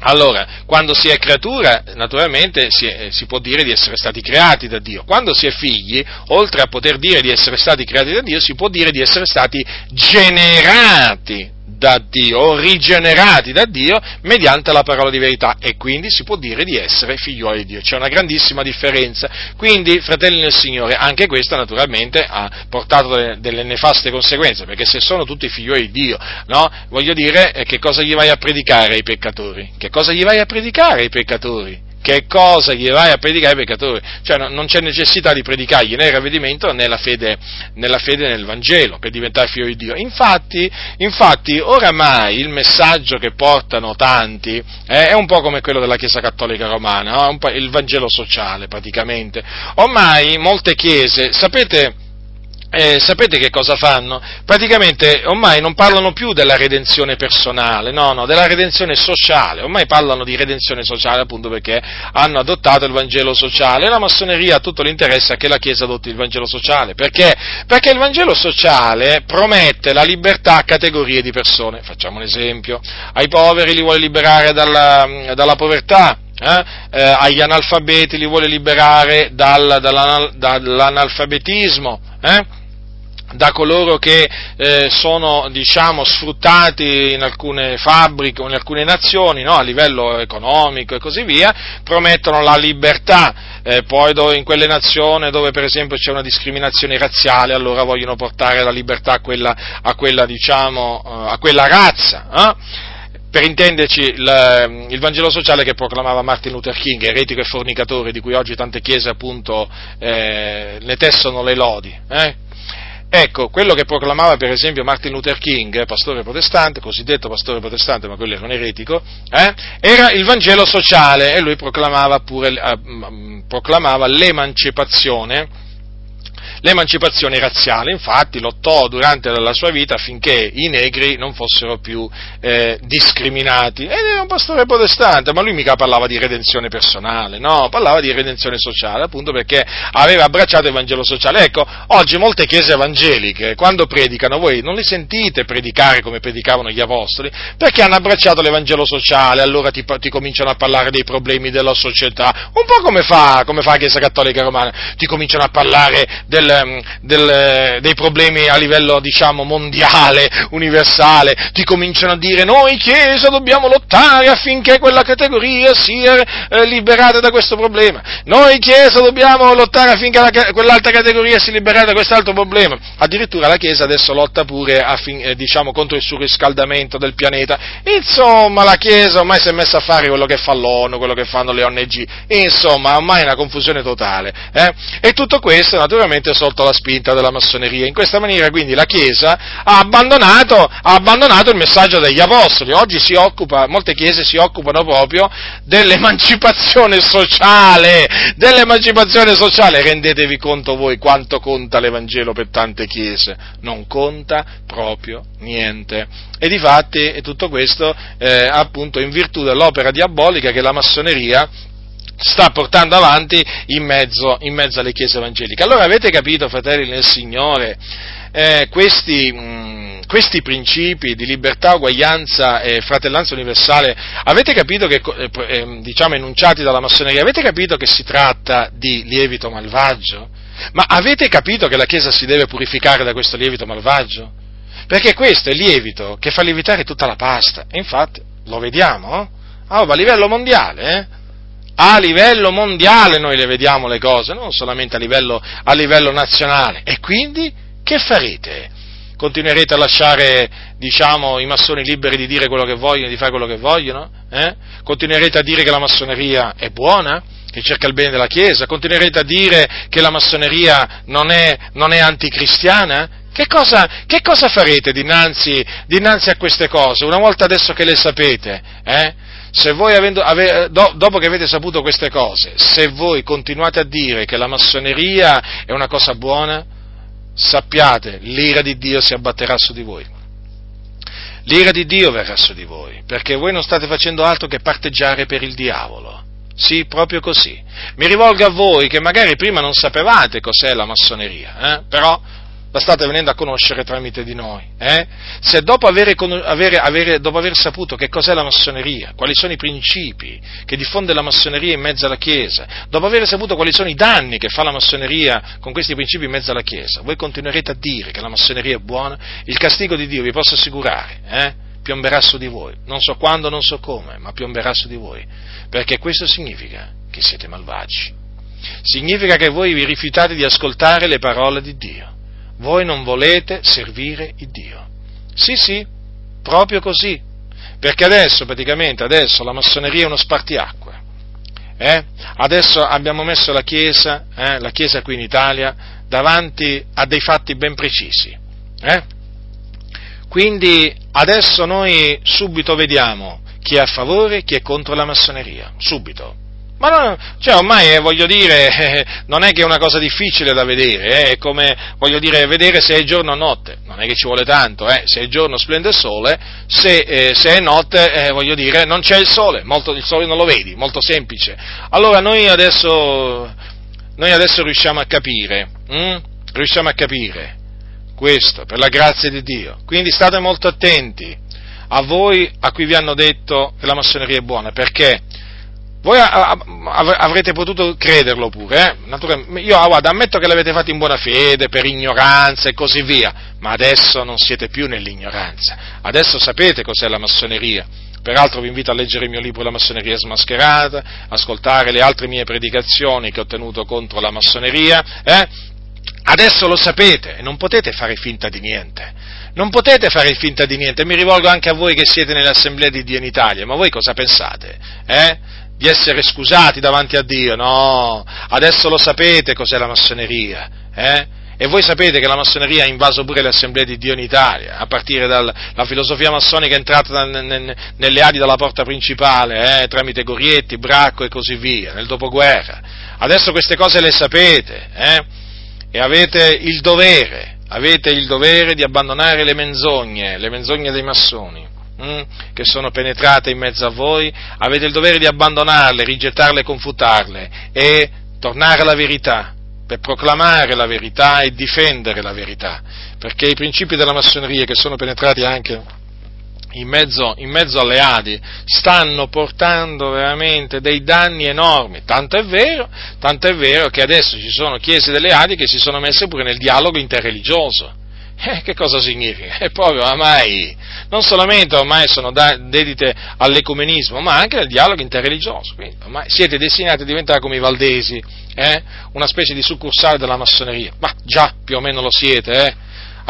Allora, quando si è creatura, naturalmente si, è, si, può dire di essere stati creati da Dio. Quando si è figli, oltre a poter dire di essere stati creati da Dio, si può dire di essere stati generati da Dio, rigenerati da Dio mediante la parola di verità e quindi si può dire di essere figlioli di Dio. C'è una grandissima differenza. Quindi, fratelli del Signore, anche questo naturalmente ha portato delle, delle nefaste conseguenze, perché se sono tutti figlioli di Dio, no? Voglio dire, eh, che cosa gli vai a predicare ai peccatori? Che cosa gli vai a predicare ai peccatori? Che cosa gli vai a predicare ai peccatori? Cioè non c'è necessità di predicargli né il ravvedimento né la fede, nella fede nel Vangelo per diventare figlio di Dio. Infatti, infatti oramai il messaggio che portano tanti eh, è un po' come quello della Chiesa Cattolica Romana, no? il Vangelo sociale praticamente. Ormai molte chiese, sapete, eh, sapete che cosa fanno? Praticamente ormai non parlano più della redenzione personale, no, no, della redenzione sociale, ormai parlano di redenzione sociale appunto perché hanno adottato il Vangelo sociale e la massoneria ha tutto l'interesse a che la Chiesa adotti il Vangelo sociale, perché? Perché il Vangelo sociale promette la libertà a categorie di persone, facciamo un esempio, ai poveri li vuole liberare dalla, dalla povertà, eh? Eh, agli analfabeti li vuole liberare dal, dall'analfabetismo, eh? Da coloro che eh, sono diciamo, sfruttati in alcune fabbriche o in alcune nazioni no? a livello economico e così via, promettono la libertà, eh, poi dove, in quelle nazioni dove per esempio c'è una discriminazione razziale allora vogliono portare la libertà a quella, a quella, diciamo, eh, a quella razza. Eh? per intenderci, il, il, Vangelo sociale che proclamava Martin Luther King, eretico e fornicatore, di cui oggi tante chiese appunto eh, ne tessono le lodi. Eh? Ecco, quello che proclamava per esempio Martin Luther King, pastore protestante, cosiddetto pastore protestante, ma quello era un eretico, eh, era il Vangelo sociale e lui proclamava, pure, eh, proclamava l'emancipazione, l'emancipazione razziale, infatti lottò durante la sua vita affinché i negri non fossero più eh, discriminati. Ed era un pastore protestante, ma lui mica parlava di redenzione personale, no, parlava di redenzione sociale, appunto perché aveva abbracciato il Vangelo sociale. Ecco, oggi molte chiese evangeliche, quando predicano, voi non li sentite predicare come predicavano gli apostoli, perché hanno abbracciato l'Evangelo sociale, allora ti, ti cominciano a parlare dei problemi della società, un po' come fa, come fa la Chiesa Cattolica Romana, ti cominciano a parlare del, del, dei problemi a livello, diciamo, mondiale, universale, ti cominciano a dire noi Chiesa dobbiamo lottare affinché quella categoria sia eh, liberata da questo problema, noi Chiesa dobbiamo lottare affinché la, quell'altra categoria sia liberata da quest'altro problema, addirittura la Chiesa adesso lotta pure affin, eh, diciamo, contro il surriscaldamento del pianeta, insomma la Chiesa ormai si è messa a fare quello che fa l'ONU, quello che fanno le ONG, insomma ormai è una confusione totale, eh? e tutto questo naturalmente sotto la spinta della massoneria, in questa maniera quindi la Chiesa ha abbandonato, ha abbandonato il messaggio degli Apostoli, oggi occupa, molte Chiese si occupano proprio dell'emancipazione sociale, dell'emancipazione sociale, rendetevi conto voi quanto conta l'Evangelo per tante Chiese, non conta proprio niente. E di fatti tutto questo eh, appunto in virtù dell'opera diabolica che la massoneria sta portando avanti in mezzo, in mezzo, alle chiese evangeliche. Allora avete capito, fratelli nel Signore, eh, questi, mh, questi, principi di libertà, uguaglianza e fratellanza universale, avete capito che, eh, eh, diciamo, enunciati dalla massoneria, avete capito che si tratta di lievito malvagio? Ma avete capito che la Chiesa si deve purificare da questo lievito malvagio? Perché questo è il lievito che fa lievitare tutta la pasta. E infatti, lo vediamo, eh? ah, a livello mondiale, eh? A livello mondiale noi le vediamo le cose, non solamente a livello, a livello nazionale. E quindi che farete? Continuerete a lasciare, diciamo, i massoni liberi di dire quello che vogliono, di fare quello che vogliono? Eh? Continuerete a dire che la massoneria è buona? che cerca il bene della Chiesa, continuerete a dire che la massoneria non è, non è anticristiana? Che cosa, che cosa farete dinanzi, dinanzi, a queste cose, una volta adesso che le sapete? Eh? Se voi avendo, ave, do, dopo che avete saputo queste cose, se voi continuate a dire che la massoneria è una cosa buona, sappiate, l'ira di Dio si abbatterà su di voi. L'ira di Dio verrà su di voi, perché voi non state facendo altro che parteggiare per il diavolo. Sì, proprio così. Mi rivolgo a voi che magari prima non sapevate cos'è la massoneria, eh? però la state venendo a conoscere tramite di noi. Eh? Se dopo, avere, avere, avere, dopo aver saputo che cos'è la massoneria, quali sono i principi che diffonde la massoneria in mezzo alla Chiesa, dopo aver saputo quali sono i danni che fa la massoneria con questi principi in mezzo alla Chiesa, voi continuerete a dire che la massoneria è buona, il castigo di Dio, vi posso assicurare, eh, piomberà su di voi. Non so quando, non so come, ma piomberà su di voi. Perché questo significa che siete malvagi. Significa che voi vi rifiutate di ascoltare le parole di Dio voi non volete servire il Dio. Sì, sì, proprio così. Perché adesso, praticamente, adesso la massoneria è uno spartiacque. Eh? Adesso abbiamo messo la Chiesa, eh, la Chiesa qui in Italia, davanti a dei fatti ben precisi. Eh? Quindi adesso noi subito vediamo chi è a favore e chi è contro la massoneria. Subito. Ma no, cioè ormai eh, voglio dire, eh, non è che è una cosa difficile da vedere, eh, è come voglio dire, vedere se è giorno o notte, non è che ci vuole tanto, eh, se è giorno splende il sole, se, eh, se è notte, eh, voglio dire, non c'è il sole, molto, il sole non lo vedi, molto semplice. Allora noi adesso, noi adesso riusciamo a capire, hm? riusciamo a capire questo, per la grazia di Dio. Quindi state molto attenti a voi a cui vi hanno detto che la massoneria è buona, perché voi avrete potuto crederlo pure, eh? io guarda, ammetto che l'avete fatto in buona fede, per ignoranza e così via, ma adesso non siete più nell'ignoranza, adesso sapete cos'è la massoneria. Peraltro vi invito a leggere il mio libro La massoneria smascherata, ascoltare le altre mie predicazioni che ho tenuto contro la massoneria. Eh? Adesso lo sapete e non potete fare finta di niente. Non potete fare finta di niente. Mi rivolgo anche a voi che siete nell'Assemblea di Dio in Italia. Ma voi cosa pensate? Eh? Di essere scusati davanti a Dio, no, adesso lo sapete cos'è la massoneria, eh? E voi sapete che la massoneria ha invaso pure le assemblee di Dio in Italia, a partire dalla filosofia massonica entrata nelle ali della porta principale, eh, tramite Gorietti, Bracco e così via, nel dopoguerra. Adesso queste cose le sapete, eh? e avete il dovere, avete il dovere di abbandonare le menzogne, le menzogne dei massoni, hm, che sono penetrate in mezzo a voi, avete il dovere di abbandonarle, rigettarle, confutarle e tornare alla verità, per proclamare la verità e difendere la verità, perché i principi della massoneria che sono penetrati anche in mezzo, in mezzo, alle Adi stanno portando veramente dei danni enormi, tanto è, vero, tanto è vero che adesso ci sono chiese delle Adi che si sono messe pure nel dialogo interreligioso. Eh, che cosa significa? È proprio ormai, non solamente ormai sono da, dedite all'ecumenismo, ma anche al dialogo interreligioso. Quindi ormai siete destinati a diventare come i valdesi, eh? una specie di succursale della massoneria. Ma già, più o meno lo siete, eh?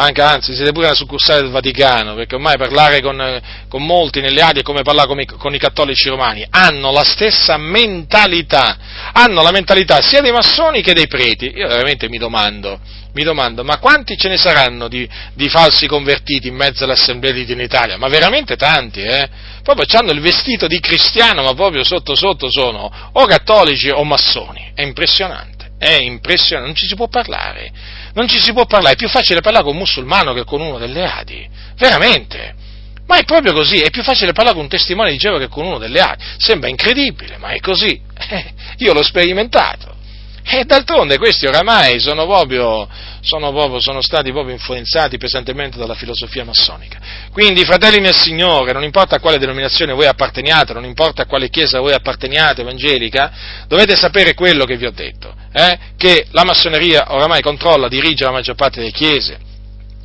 Anche, anzi siete pure una succursale del Vaticano, perché ormai parlare con, con molti nelle aree è come parlare con i, con i, cattolici romani, hanno la stessa mentalità, hanno la mentalità sia dei massoni che dei preti. Io veramente mi domando, mi domando, ma quanti ce ne saranno di, di falsi convertiti in mezzo all'assemblea di Dio in Italia? Ma veramente tanti, eh? Proprio hanno il vestito di cristiano, ma proprio sotto sotto sono o cattolici o massoni. È impressionante, è impressionante, non ci si può parlare non ci si può parlare, è più facile parlare con un musulmano che con uno delle Adi, veramente. Ma è proprio così, è più facile parlare con un testimone di Geova che con uno delle Adi. Sembra incredibile, ma è così. Io l'ho sperimentato. E d'altronde questi oramai sono proprio, sono, proprio, sono stati proprio influenzati pesantemente dalla filosofia massonica. Quindi, fratelli nel Signore, non importa a quale denominazione voi apparteniate, non importa a quale chiesa voi apparteniate, evangelica, dovete sapere quello che vi ho detto, eh? che la massoneria oramai controlla, dirige la maggior parte delle chiese,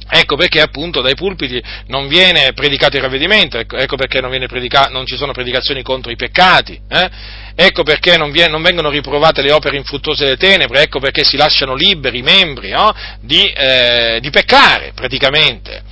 Ecco perché appunto dai pulpiti non viene predicato il ravvedimento, ecco, ecco perché non, predica- non, ci sono predicazioni contro i peccati, eh? ecco perché non, viene, non, vengono riprovate le opere infruttuose delle tenebre, ecco perché si lasciano liberi i membri no? di, eh, di, peccare praticamente.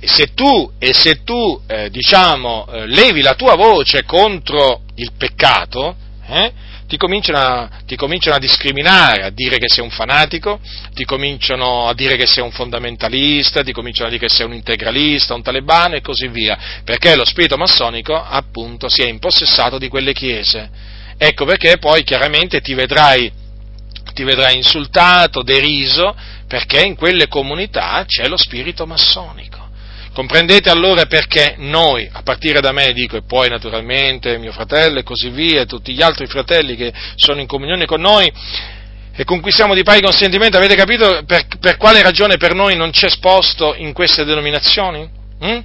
E se tu, e se tu eh, diciamo, eh, levi la tua voce contro il peccato, eh, ti cominciano, a, ti cominciano, a, discriminare, a dire che sei un fanatico, ti cominciano a dire che sei un fondamentalista, ti cominciano a dire che sei un integralista, un talebano e così via, perché lo spirito massonico appunto si è impossessato di quelle chiese. Ecco perché poi chiaramente ti vedrai, ti vedrai insultato, deriso, perché in quelle comunità c'è lo spirito massonico. Comprendete allora perché noi, a partire da me dico, e poi naturalmente mio fratello e così via, e tutti gli altri fratelli che sono in comunione con noi, e conquistiamo di pari consentimento, avete capito per, per quale ragione per noi non c'è sposto in queste denominazioni? Hm?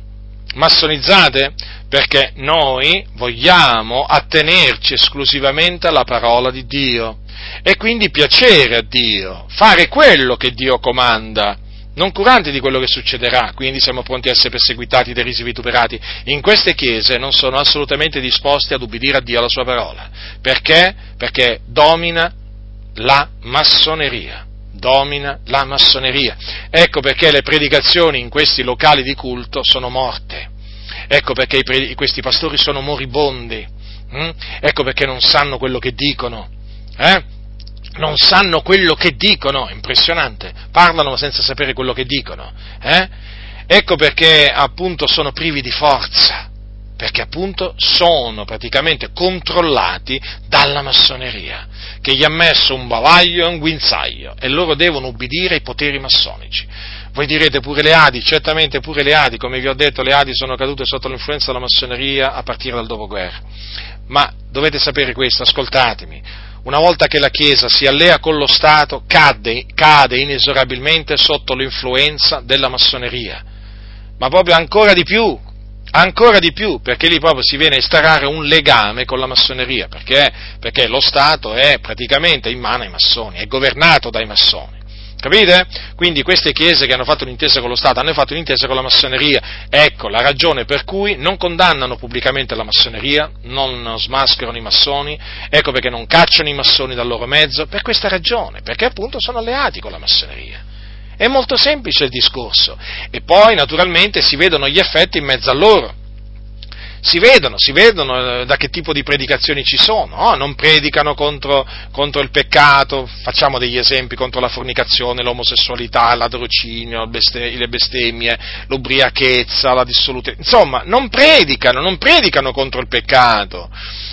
Massonizzate? Perché noi vogliamo attenerci esclusivamente alla parola di Dio e quindi piacere a Dio, fare quello che Dio comanda non curanti di quello che succederà, quindi siamo pronti a essere perseguitati, derisi, vituperati. In queste chiese non sono assolutamente disposti ad ubbidire a Dio alla sua parola. Perché? Perché domina la massoneria. Domina la massoneria. Ecco perché le predicazioni in questi locali di culto sono morte. Ecco perché questi pastori sono moribondi. Hm? Ecco perché non sanno quello che dicono. Eh? Non sanno quello che dicono, impressionante, parlano senza sapere quello che dicono. Eh? Ecco perché appunto sono privi di forza, perché appunto sono praticamente controllati dalla massoneria, che gli ha messo un bavaglio e un guinzaglio e loro devono ubbidire ai poteri massonici. Voi direte pure le Adi, certamente pure le Adi, come vi ho detto, le Adi sono cadute sotto l'influenza della massoneria a partire dal dopoguerra. Ma dovete sapere questo, ascoltatemi, una volta che la Chiesa si allea con lo Stato, cade, cade inesorabilmente sotto l'influenza della massoneria, ma proprio ancora di più, ancora di più, perché lì proprio si viene a instaurare un legame con la massoneria, perché? perché lo Stato è praticamente in mano ai massoni, è governato dai massoni. Capite? Quindi queste chiese che hanno fatto un'intesa con lo Stato hanno fatto un'intesa con la massoneria. Ecco la ragione per cui non condannano pubblicamente la massoneria, non smascherano i massoni, ecco perché non cacciano i massoni dal loro mezzo, per questa ragione, perché appunto sono alleati con la massoneria. È molto semplice il discorso. E poi naturalmente si vedono gli effetti in mezzo a loro si vedono, si vedono eh, da che tipo di predicazioni ci sono, no? non predicano contro, contro, il peccato, facciamo degli esempi contro la fornicazione, l'omosessualità, l'adrocinio, le bestemmie, l'ubriachezza, la dissoluzione, insomma, non predicano, non predicano contro il peccato,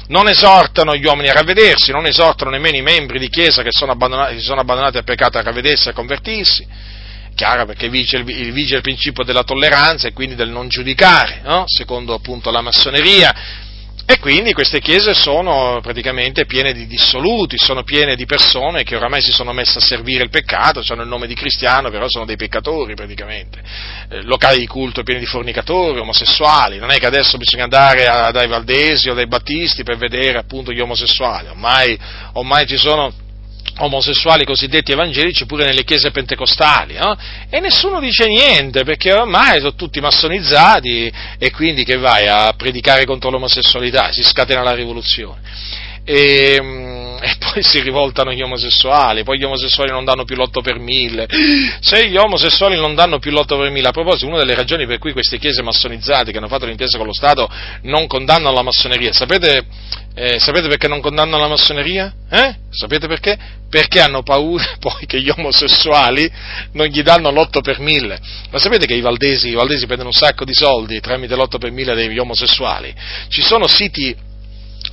non esortano gli uomini a ravvedersi, non esortano nemmeno i membri di chiesa che sono sono abbandonati al peccato a ravvedersi e a convertirsi. Chiaro perché vige il, vige il principio della tolleranza e quindi del non giudicare, no? secondo appunto la massoneria e quindi queste chiese sono praticamente piene di dissoluti, sono piene di persone che oramai si sono messe a servire il peccato, hanno il nome di cristiano, però sono dei peccatori praticamente. Eh, locali di culto pieni di fornicatori, omosessuali, non è che adesso bisogna andare a, dai Valdesi o dai Battisti per vedere appunto gli omosessuali, ormai, ormai ci sono omosessuali cosiddetti evangelici pure nelle chiese pentecostali, no? e nessuno dice niente perché ormai sono tutti massonizzati e quindi che vai a predicare contro l'omosessualità, si scatena la rivoluzione. E, mm, e, poi si rivoltano gli omosessuali, poi gli omosessuali non danno più l'otto per mille. Se gli omosessuali non danno più l'otto per mille, a proposito, una delle ragioni per cui queste chiese massonizzate che hanno fatto l'intesa con lo Stato non condannano la massoneria, sapete, eh, sapete perché non condannano la massoneria? Eh? Sapete perché? Perché hanno paura poi che gli omosessuali non gli danno l'otto per mille. Ma sapete che i valdesi, i valdesi prendono un sacco di soldi tramite l'otto per mille degli omosessuali? Ci sono siti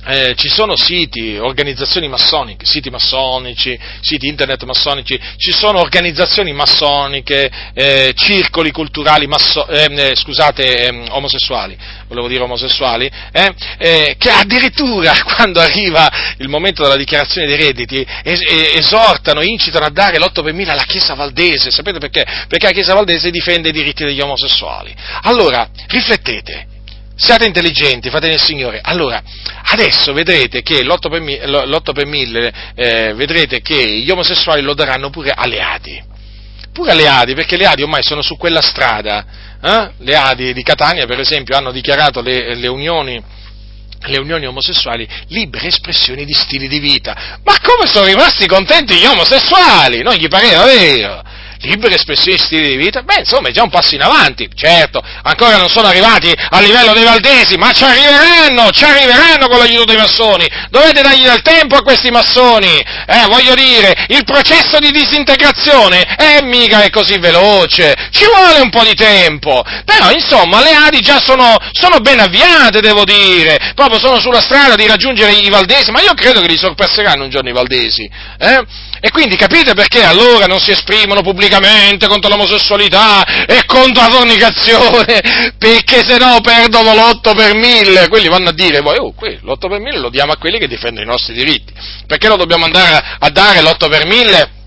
eh, ci sono siti, organizzazioni massoniche, siti massonici, siti internet massonici, ci sono organizzazioni massoniche, eh, circoli culturali masso, eh, scusate, ehm, omosessuali, volevo dire omosessuali, eh, eh, che addirittura quando arriva il momento della dichiarazione dei redditi es- esortano, incitano a dare l'8 per mille alla Chiesa Valdese, sapete perché? Perché la Chiesa Valdese difende i diritti degli omosessuali. Allora, riflettete, siate intelligenti, fate nel Signore. Allora, adesso vedrete che l'8 per, mi, l'8 per 1000, eh, vedrete che gli omosessuali lo daranno pure alle Adi. Pure alle Adi, perché le Adi ormai sono su quella strada. Eh? Le Adi di Catania, per esempio, hanno dichiarato le, le unioni le unioni omosessuali libere espressioni di stili di vita. Ma come sono rimasti contenti gli omosessuali? Non gli pareva vero? Libera espressione di stile di vita, beh, insomma, è già un passo in avanti, certo, ancora non sono arrivati a livello dei valdesi, ma ci arriveranno, ci arriveranno con l'aiuto dei massoni, dovete dargli del tempo a questi massoni, eh, voglio dire, il processo di disintegrazione è mica è così veloce, ci vuole un po' di tempo, però, insomma, le Adi già sono, sono ben avviate, devo dire, proprio sono sulla strada di raggiungere i valdesi, ma io credo che li sorpasseranno un giorno i valdesi, eh? E quindi capite perché allora non si esprimono pubblicamente contro l'omosessualità e contro la fornicazione? Perché se no perdono l'8 per mille. Quelli vanno a dire, poi, oh, l'8 per mille lo diamo a quelli che difendono i nostri diritti. Perché lo dobbiamo andare a dare l'8 per mille?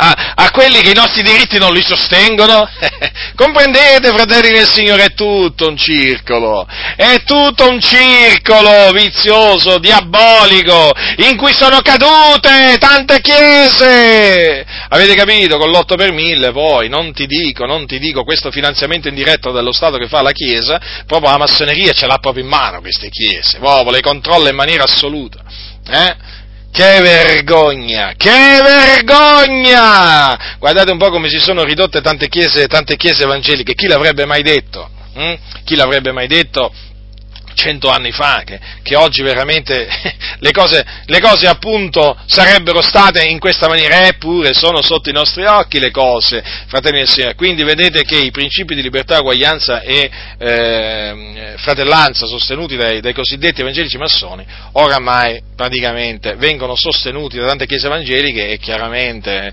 A, a, quelli che i nostri diritti non li sostengono? Comprendete, fratelli del Signore, è tutto un circolo, è tutto un circolo vizioso, diabolico, in cui sono cadute tante chiese. Avete capito? Con l'8 per mille poi, non ti dico, non ti dico, questo finanziamento indiretto dello Stato che fa la Chiesa, proprio la massoneria ce l'ha proprio in mano queste chiese, proprio le controlla in maniera assoluta. Eh? Che vergogna, che vergogna! Guardate un po' come si sono ridotte tante chiese, tante chiese evangeliche, chi l'avrebbe mai detto? Hm? Chi l'avrebbe mai detto cento anni fa, che, che oggi veramente le cose, le cose, appunto sarebbero state in questa maniera, eppure sono sotto i nostri occhi le cose, fratelli del Signore. Quindi vedete che i principi di libertà, uguaglianza e eh, fratellanza sostenuti dai, dai cosiddetti evangelici massoni, oramai praticamente vengono sostenuti da tante chiese evangeliche e chiaramente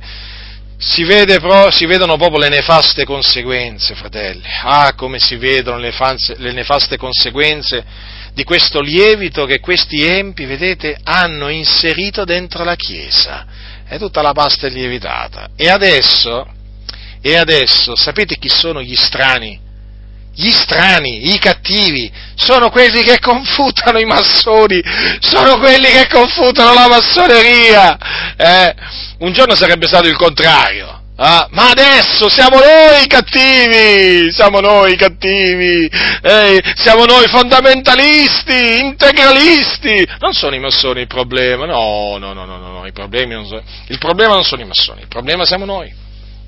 si, vede, si, vedono proprio le nefaste conseguenze, fratelli. Ah, come si vedono le, fanze, le nefaste conseguenze di questo lievito che questi empi, vedete, hanno inserito dentro la Chiesa. È tutta la pasta lievitata. E adesso, e adesso, sapete chi sono gli strani? Gli strani, i cattivi, sono quelli che confutano i massoni, sono quelli che confutano la massoneria. Eh? Un giorno sarebbe stato il contrario. Ah, ma adesso siamo noi i cattivi, siamo noi i cattivi, eh, siamo noi fondamentalisti, integralisti. Non sono i massoni il problema, no, no, no, no, no, no. Sono, il problema non sono i massoni, il problema siamo noi.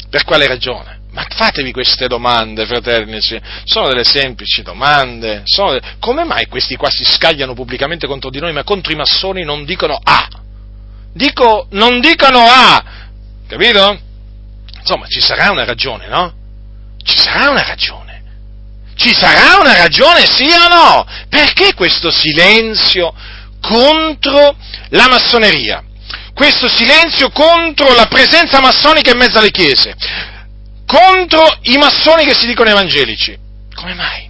Per quale ragione? Ma fatevi queste domande, fratelli, sono delle semplici domande. Delle... Come mai questi qua si scagliano pubblicamente contro di noi, ma contro i massoni non dicono A? Dico, non dicono A, capito? Insomma, ci sarà una ragione, no? Ci sarà una ragione. Ci sarà una ragione, sì o no? Perché questo silenzio contro la massoneria, questo silenzio contro la presenza massonica in mezzo alle chiese, contro i massoni che si dicono evangelici. Come mai?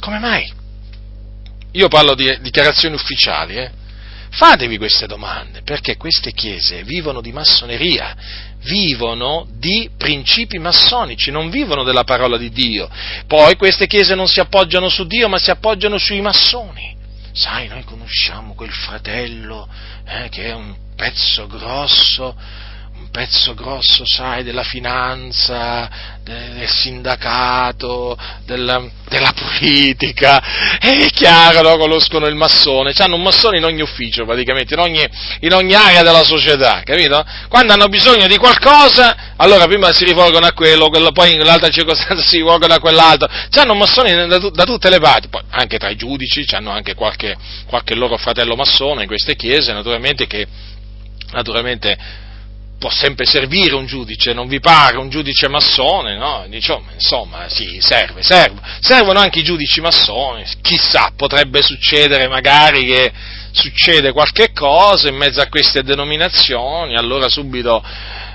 Come mai? Io parlo di dichiarazioni ufficiali, eh? Fatevi queste domande, perché queste chiese vivono di massoneria, vivono di principi massonici, non vivono della parola di Dio. Poi queste chiese non si appoggiano su Dio, ma si appoggiano sui massoni. Sai, noi conosciamo quel fratello eh, che è un pezzo grosso, pezzo grosso, sai, della finanza, del sindacato, della, della politica, è chiaro, no? conoscono il massone, hanno un massone in ogni ufficio praticamente, in ogni, in ogni area della società, capito? Quando hanno bisogno di qualcosa, allora prima si rivolgono a quello, quello poi in l'altra circostanza si rivolgono a quell'altro, hanno un massone da, da, tutte le parti, poi anche tra i giudici, hanno anche qualche, qualche loro fratello massone in queste chiese, naturalmente che naturalmente può sempre servire un giudice, non vi pare un giudice massone, no? Diciamo, insomma, sì, serve, serve. Servono anche i giudici massoni, chissà, potrebbe succedere magari che succede qualche cosa in mezzo a queste denominazioni, allora subito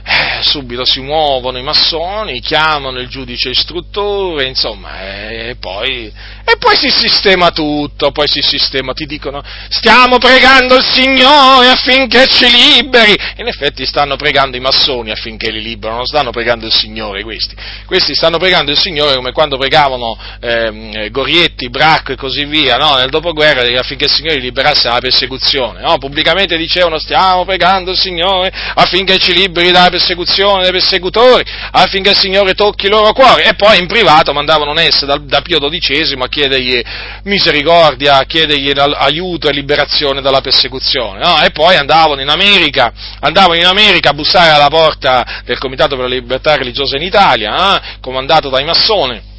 eh, subito si muovono i massoni, chiamano il giudice istruttore, insomma, e, e, poi, e, poi, si sistema tutto, poi si sistema, ti dicono stiamo pregando il Signore affinché ci liberi, in effetti stanno pregando i massoni affinché li liberano, non stanno pregando il Signore questi, questi stanno pregando il Signore come quando pregavano eh, Gorietti, Bracco e così via, no? nel dopoguerra affinché il Signore li liberasse dalla persecuzione, no? pubblicamente dicevano stiamo pregando il Signore affinché ci liberi dalla persecuzione, persecuzione dei persecutori, affinché il Signore tocchi il loro cuore, e poi in privato mandavano Ness da, da Pio XII a chiedergli misericordia, a chiedergli aiuto e liberazione dalla persecuzione, no? e poi andavano in America, andavano in America a bussare alla porta del Comitato per la Libertà Religiosa in Italia, eh? comandato dai massoni,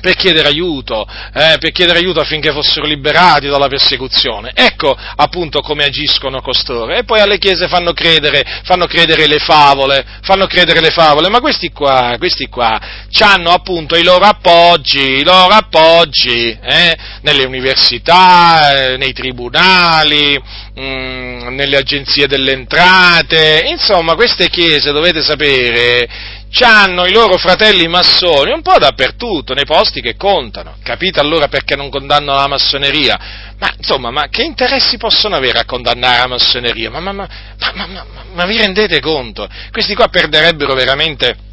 per chiedere aiuto, eh, per chiedere aiuto affinché fossero liberati dalla persecuzione. Ecco appunto come agiscono costoro. E poi alle chiese fanno credere, fanno credere le favole, fanno credere le favole, ma questi qua, questi qua, hanno appunto i loro appoggi, i loro appoggi, eh, nelle università, eh, nei tribunali, mh, mm, nelle agenzie delle entrate, insomma queste chiese dovete sapere hanno i loro fratelli massoni un po' dappertutto, nei posti che contano. Capite allora perché non condannano la massoneria? Ma insomma, ma che interessi possono avere a condannare la massoneria? Ma, ma, ma, ma vi rendete conto? Questi qua perderebbero veramente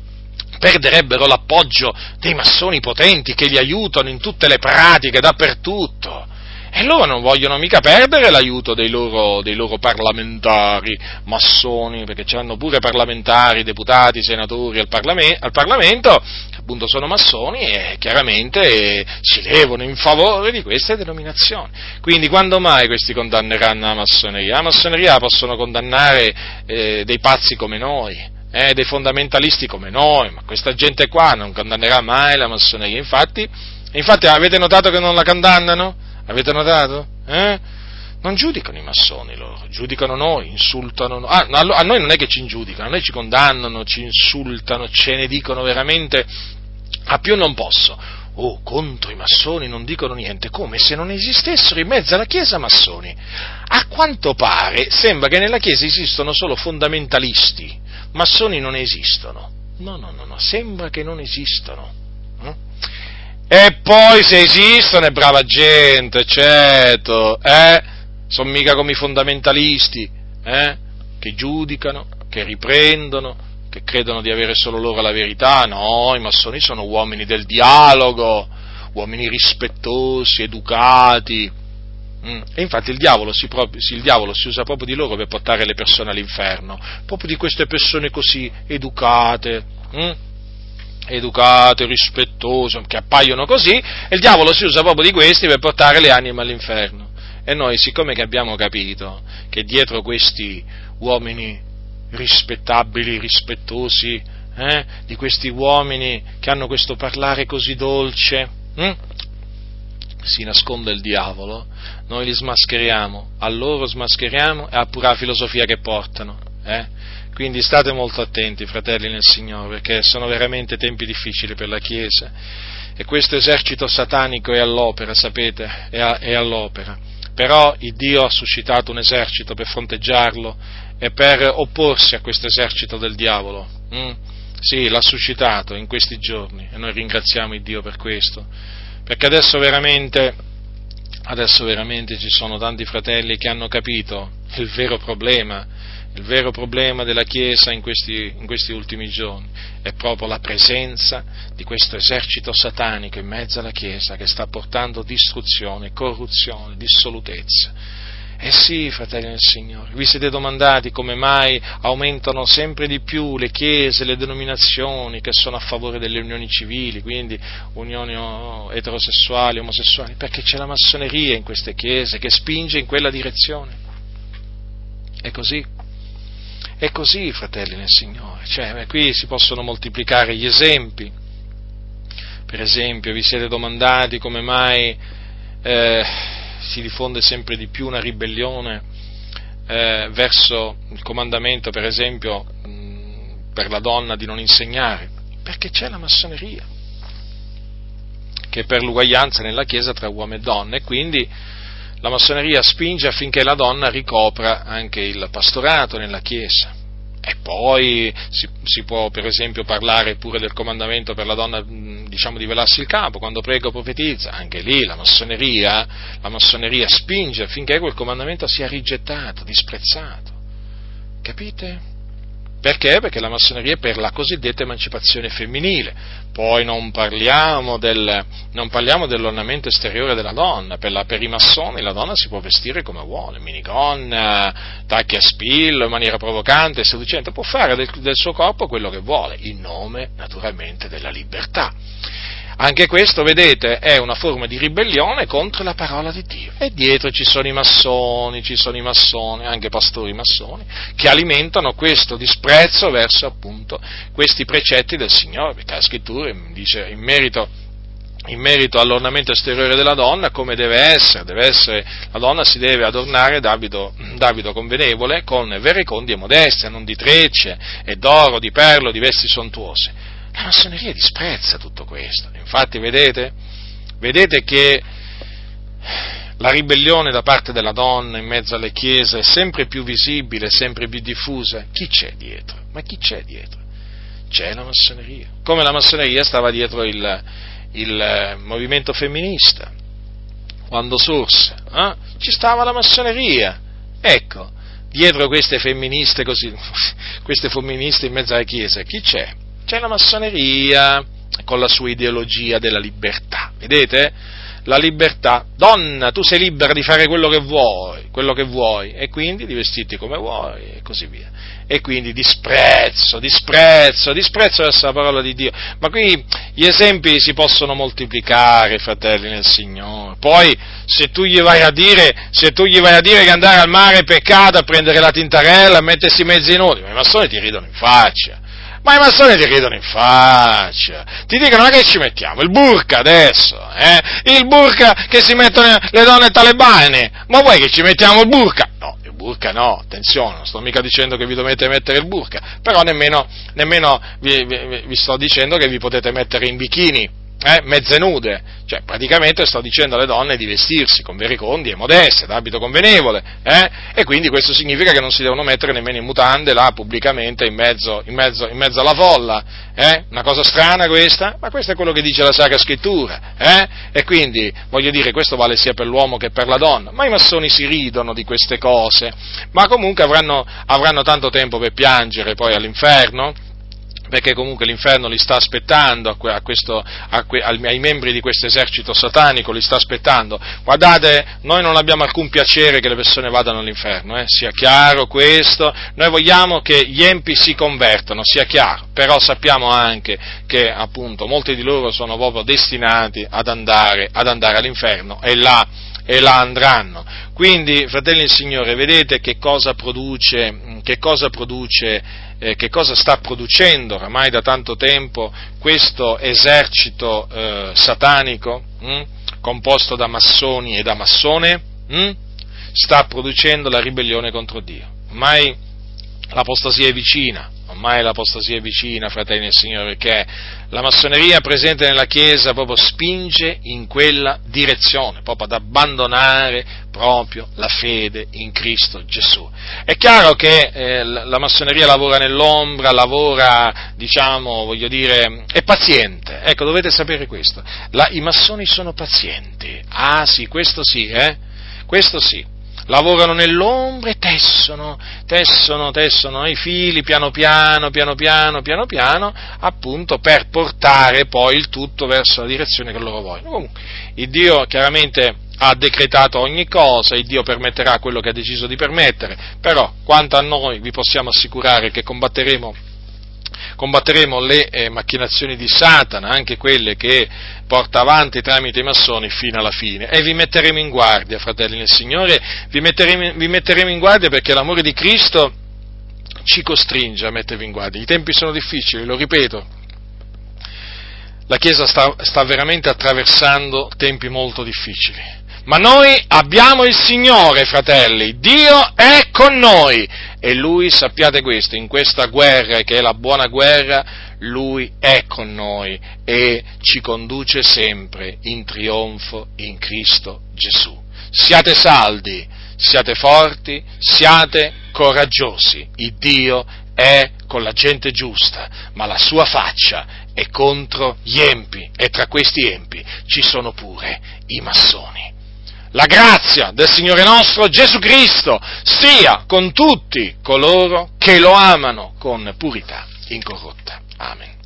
perderebbero l'appoggio dei massoni potenti che li aiutano in tutte le pratiche, dappertutto. E loro non vogliono mica perdere l'aiuto dei loro, dei loro parlamentari massoni, perché hanno pure parlamentari, deputati, senatori al, Parlame- al Parlamento, che appunto sono massoni e chiaramente si levano in favore di queste denominazioni. Quindi quando mai questi condanneranno la massoneria? La massoneria possono condannare eh, dei pazzi come noi, eh, dei fondamentalisti come noi, ma questa gente qua non condannerà mai la massoneria. Infatti, infatti avete notato che non la condannano? Avete notato? Eh? Non giudicano i massoni loro, giudicano noi, insultano noi. Ah, a noi non è che ci ingiudicano, a noi ci condannano, ci insultano, ce ne dicono veramente a più non posso. Oh, contro i massoni non dicono niente, come se non esistessero in mezzo alla Chiesa massoni. A quanto pare sembra che nella Chiesa esistono solo fondamentalisti, massoni non esistono. No, no, no, no, sembra che non esistono. E poi se esistono è brava gente, certo, eh? Sono mica come i fondamentalisti, eh? Che giudicano, che riprendono, che credono di avere solo loro la verità. No, i massoni sono uomini del dialogo, uomini rispettosi, educati. Mm. E infatti il diavolo, si, il diavolo, si, usa proprio di loro per portare le persone all'inferno, proprio di queste persone così educate. Mm? Educate, rispettose, che appaiono così, e il diavolo si usa proprio di questi per portare le anime all'inferno. E noi, siccome che abbiamo capito che dietro questi uomini rispettabili, rispettosi, eh, di questi uomini che hanno questo parlare così dolce, hm, si nasconde il diavolo, noi li smascheriamo, a loro smascheriamo e a pura filosofia che portano. Eh? Quindi state molto attenti, fratelli nel Signore, perché sono veramente tempi difficili per la Chiesa e questo esercito satanico è all'opera, sapete, è, a, è all'opera. però il Dio ha suscitato un esercito per fronteggiarlo e per opporsi a questo esercito del diavolo. Mm? Sì, l'ha suscitato in questi giorni e noi ringraziamo il Dio per questo, perché adesso veramente, adesso veramente ci sono tanti fratelli che hanno capito il vero problema il vero problema della Chiesa in questi, in questi, ultimi giorni è proprio la presenza di questo esercito satanico in mezzo alla Chiesa che sta portando distruzione, corruzione, dissolutezza. Eh sì, fratelli del Signore, vi siete domandati come mai aumentano sempre di più le chiese, le denominazioni che sono a favore delle unioni civili, quindi unioni eterosessuali, omosessuali, perché c'è la massoneria in queste chiese che spinge in quella direzione. È così. È così, fratelli nel Signore, cioè, qui si possono moltiplicare gli esempi. Per esempio, vi siete domandati come mai eh, si diffonde sempre di più una ribellione eh, verso il comandamento, per esempio, mh, per la donna di non insegnare? Perché c'è la massoneria, che è per l'uguaglianza nella Chiesa tra uomo e donna, e quindi la massoneria spinge affinché la donna ricopra anche il pastorato nella Chiesa. E poi si, si, può per esempio parlare pure del comandamento per la donna diciamo, di velarsi il capo quando prega o profetizza, anche lì la massoneria, la massoneria spinge affinché quel comandamento sia rigettato, disprezzato. Capite? Perché? Perché la massoneria è per la cosiddetta emancipazione femminile. Poi non parliamo, del, non parliamo dell'ornamento esteriore della donna. Per, la, per, i massoni la donna si può vestire come vuole, minigonna, tacchi a spillo, in maniera provocante, seducente. Può fare del, del suo corpo quello che vuole, in nome naturalmente della libertà. Anche questo, vedete, è una forma di ribellione contro la parola di Dio. E dietro ci sono i massoni, ci sono i massoni, anche pastori massoni, che alimentano questo disprezzo verso appunto questi precetti del Signore, perché la scrittura dice in merito, in merito all'ornamento esteriore della donna come deve essere, deve essere la donna si deve adornare d'abito, d'abito convenevole con verecondi e modestia, non di trecce e d'oro, di perlo, di vesti sontuose la massoneria disprezza tutto questo. Infatti, vedete? Vedete che la ribellione da parte della donna in mezzo alle chiese è sempre più visibile, sempre più diffusa. Chi c'è dietro? Ma chi c'è dietro? C'è la massoneria. Come la massoneria stava dietro il, il eh, movimento femminista. Quando sorse, eh? ci stava la massoneria. Ecco, dietro queste femministe così, queste femministe in mezzo alle chiese, chi c'è? C'è la massoneria con la sua ideologia della libertà, vedete? La libertà, donna, tu sei libera di fare quello che vuoi, quello che vuoi, e quindi di vestirti come vuoi, e così via. E quindi disprezzo, disprezzo, disprezzo verso la parola di Dio. Ma qui gli esempi si possono moltiplicare, fratelli nel Signore. Poi, se tu gli vai a dire, se tu gli vai a dire che andare al mare è peccato, a prendere la tintarella, a mettersi mezzi nudi, ma i massoni ti ridono in faccia ma i massoni ti ridono in faccia, ti dicono ma che ci mettiamo? Il burka adesso, eh? Il burka che si mettono le donne talebane, ma vuoi che ci mettiamo il burka? No, il burka no, attenzione, non sto mica dicendo che vi dovete mettere il burka, però nemmeno, nemmeno vi, vi, vi sto dicendo che vi potete mettere in bikini, eh, mezze nude, cioè praticamente sto dicendo alle donne di vestirsi con vericondi e modeste, d'abito convenevole, eh, e quindi questo significa che non si devono mettere nemmeno in mutande là pubblicamente in mezzo, in mezzo, in mezzo alla folla, eh? una cosa strana questa, ma questo è quello che dice la Sacra Scrittura, eh? e quindi voglio dire questo vale sia per l'uomo che per la donna, ma i massoni si ridono di queste cose, ma comunque avranno, avranno tanto tempo per piangere poi all'inferno, perché comunque l'inferno li sta aspettando a questo, a que, ai membri di questo esercito satanico, li sta aspettando. Guardate, noi non abbiamo alcun piacere che le persone vadano all'inferno, eh? sia chiaro questo, noi vogliamo che gli empi si convertano, sia chiaro, però sappiamo anche che appunto molti di loro sono proprio destinati ad andare, ad andare all'inferno e là, e là andranno. Quindi, fratelli del Signore, vedete che cosa produce, che cosa produce eh, che cosa sta producendo oramai da tanto tempo questo esercito eh, satanico hm, composto da massoni e da massone? Hm? Sta producendo la ribellione contro Dio. Ormai l'apostasia è vicina, ormai l'apostasia è vicina, fratelli del Signore, perché la massoneria presente nella Chiesa proprio spinge in quella direzione, proprio ad abbandonare proprio la fede in Cristo Gesù. È chiaro che eh, la massoneria lavora nell'ombra, lavora, diciamo, voglio dire, è paziente, ecco, dovete sapere questo, la, i massoni sono pazienti, ah sì, questo sì, eh, questo sì lavorano nell'ombra e tessono, tessono, tessono i fili piano piano, piano piano, piano piano, appunto per portare poi il tutto verso la direzione che loro vogliono. Comunque, il Dio chiaramente ha decretato ogni cosa, il Dio permetterà quello che ha deciso di permettere, però quanto a noi vi possiamo assicurare che combatteremo combatteremo le eh, macchinazioni di Satana, anche quelle che porta avanti tramite i massoni fino alla fine. E vi metteremo in guardia, fratelli nel Signore, vi metteremo, vi metteremo in guardia perché l'amore di Cristo ci costringe a mettervi in guardia. I tempi sono difficili, lo ripeto. La Chiesa sta, sta veramente attraversando tempi molto difficili. Ma noi abbiamo il Signore, fratelli, Dio è con noi e Lui, sappiate questo, in questa guerra che è la buona guerra, Lui è con noi e ci conduce sempre in trionfo in Cristo Gesù. Siate saldi, siate forti, siate coraggiosi. Il Dio è con la gente giusta, ma la sua faccia è contro gli empi e tra questi empi ci sono pure i massoni la grazia del Signore nostro Gesù Cristo sia con tutti coloro che lo amano con purità incorrotta. Amen.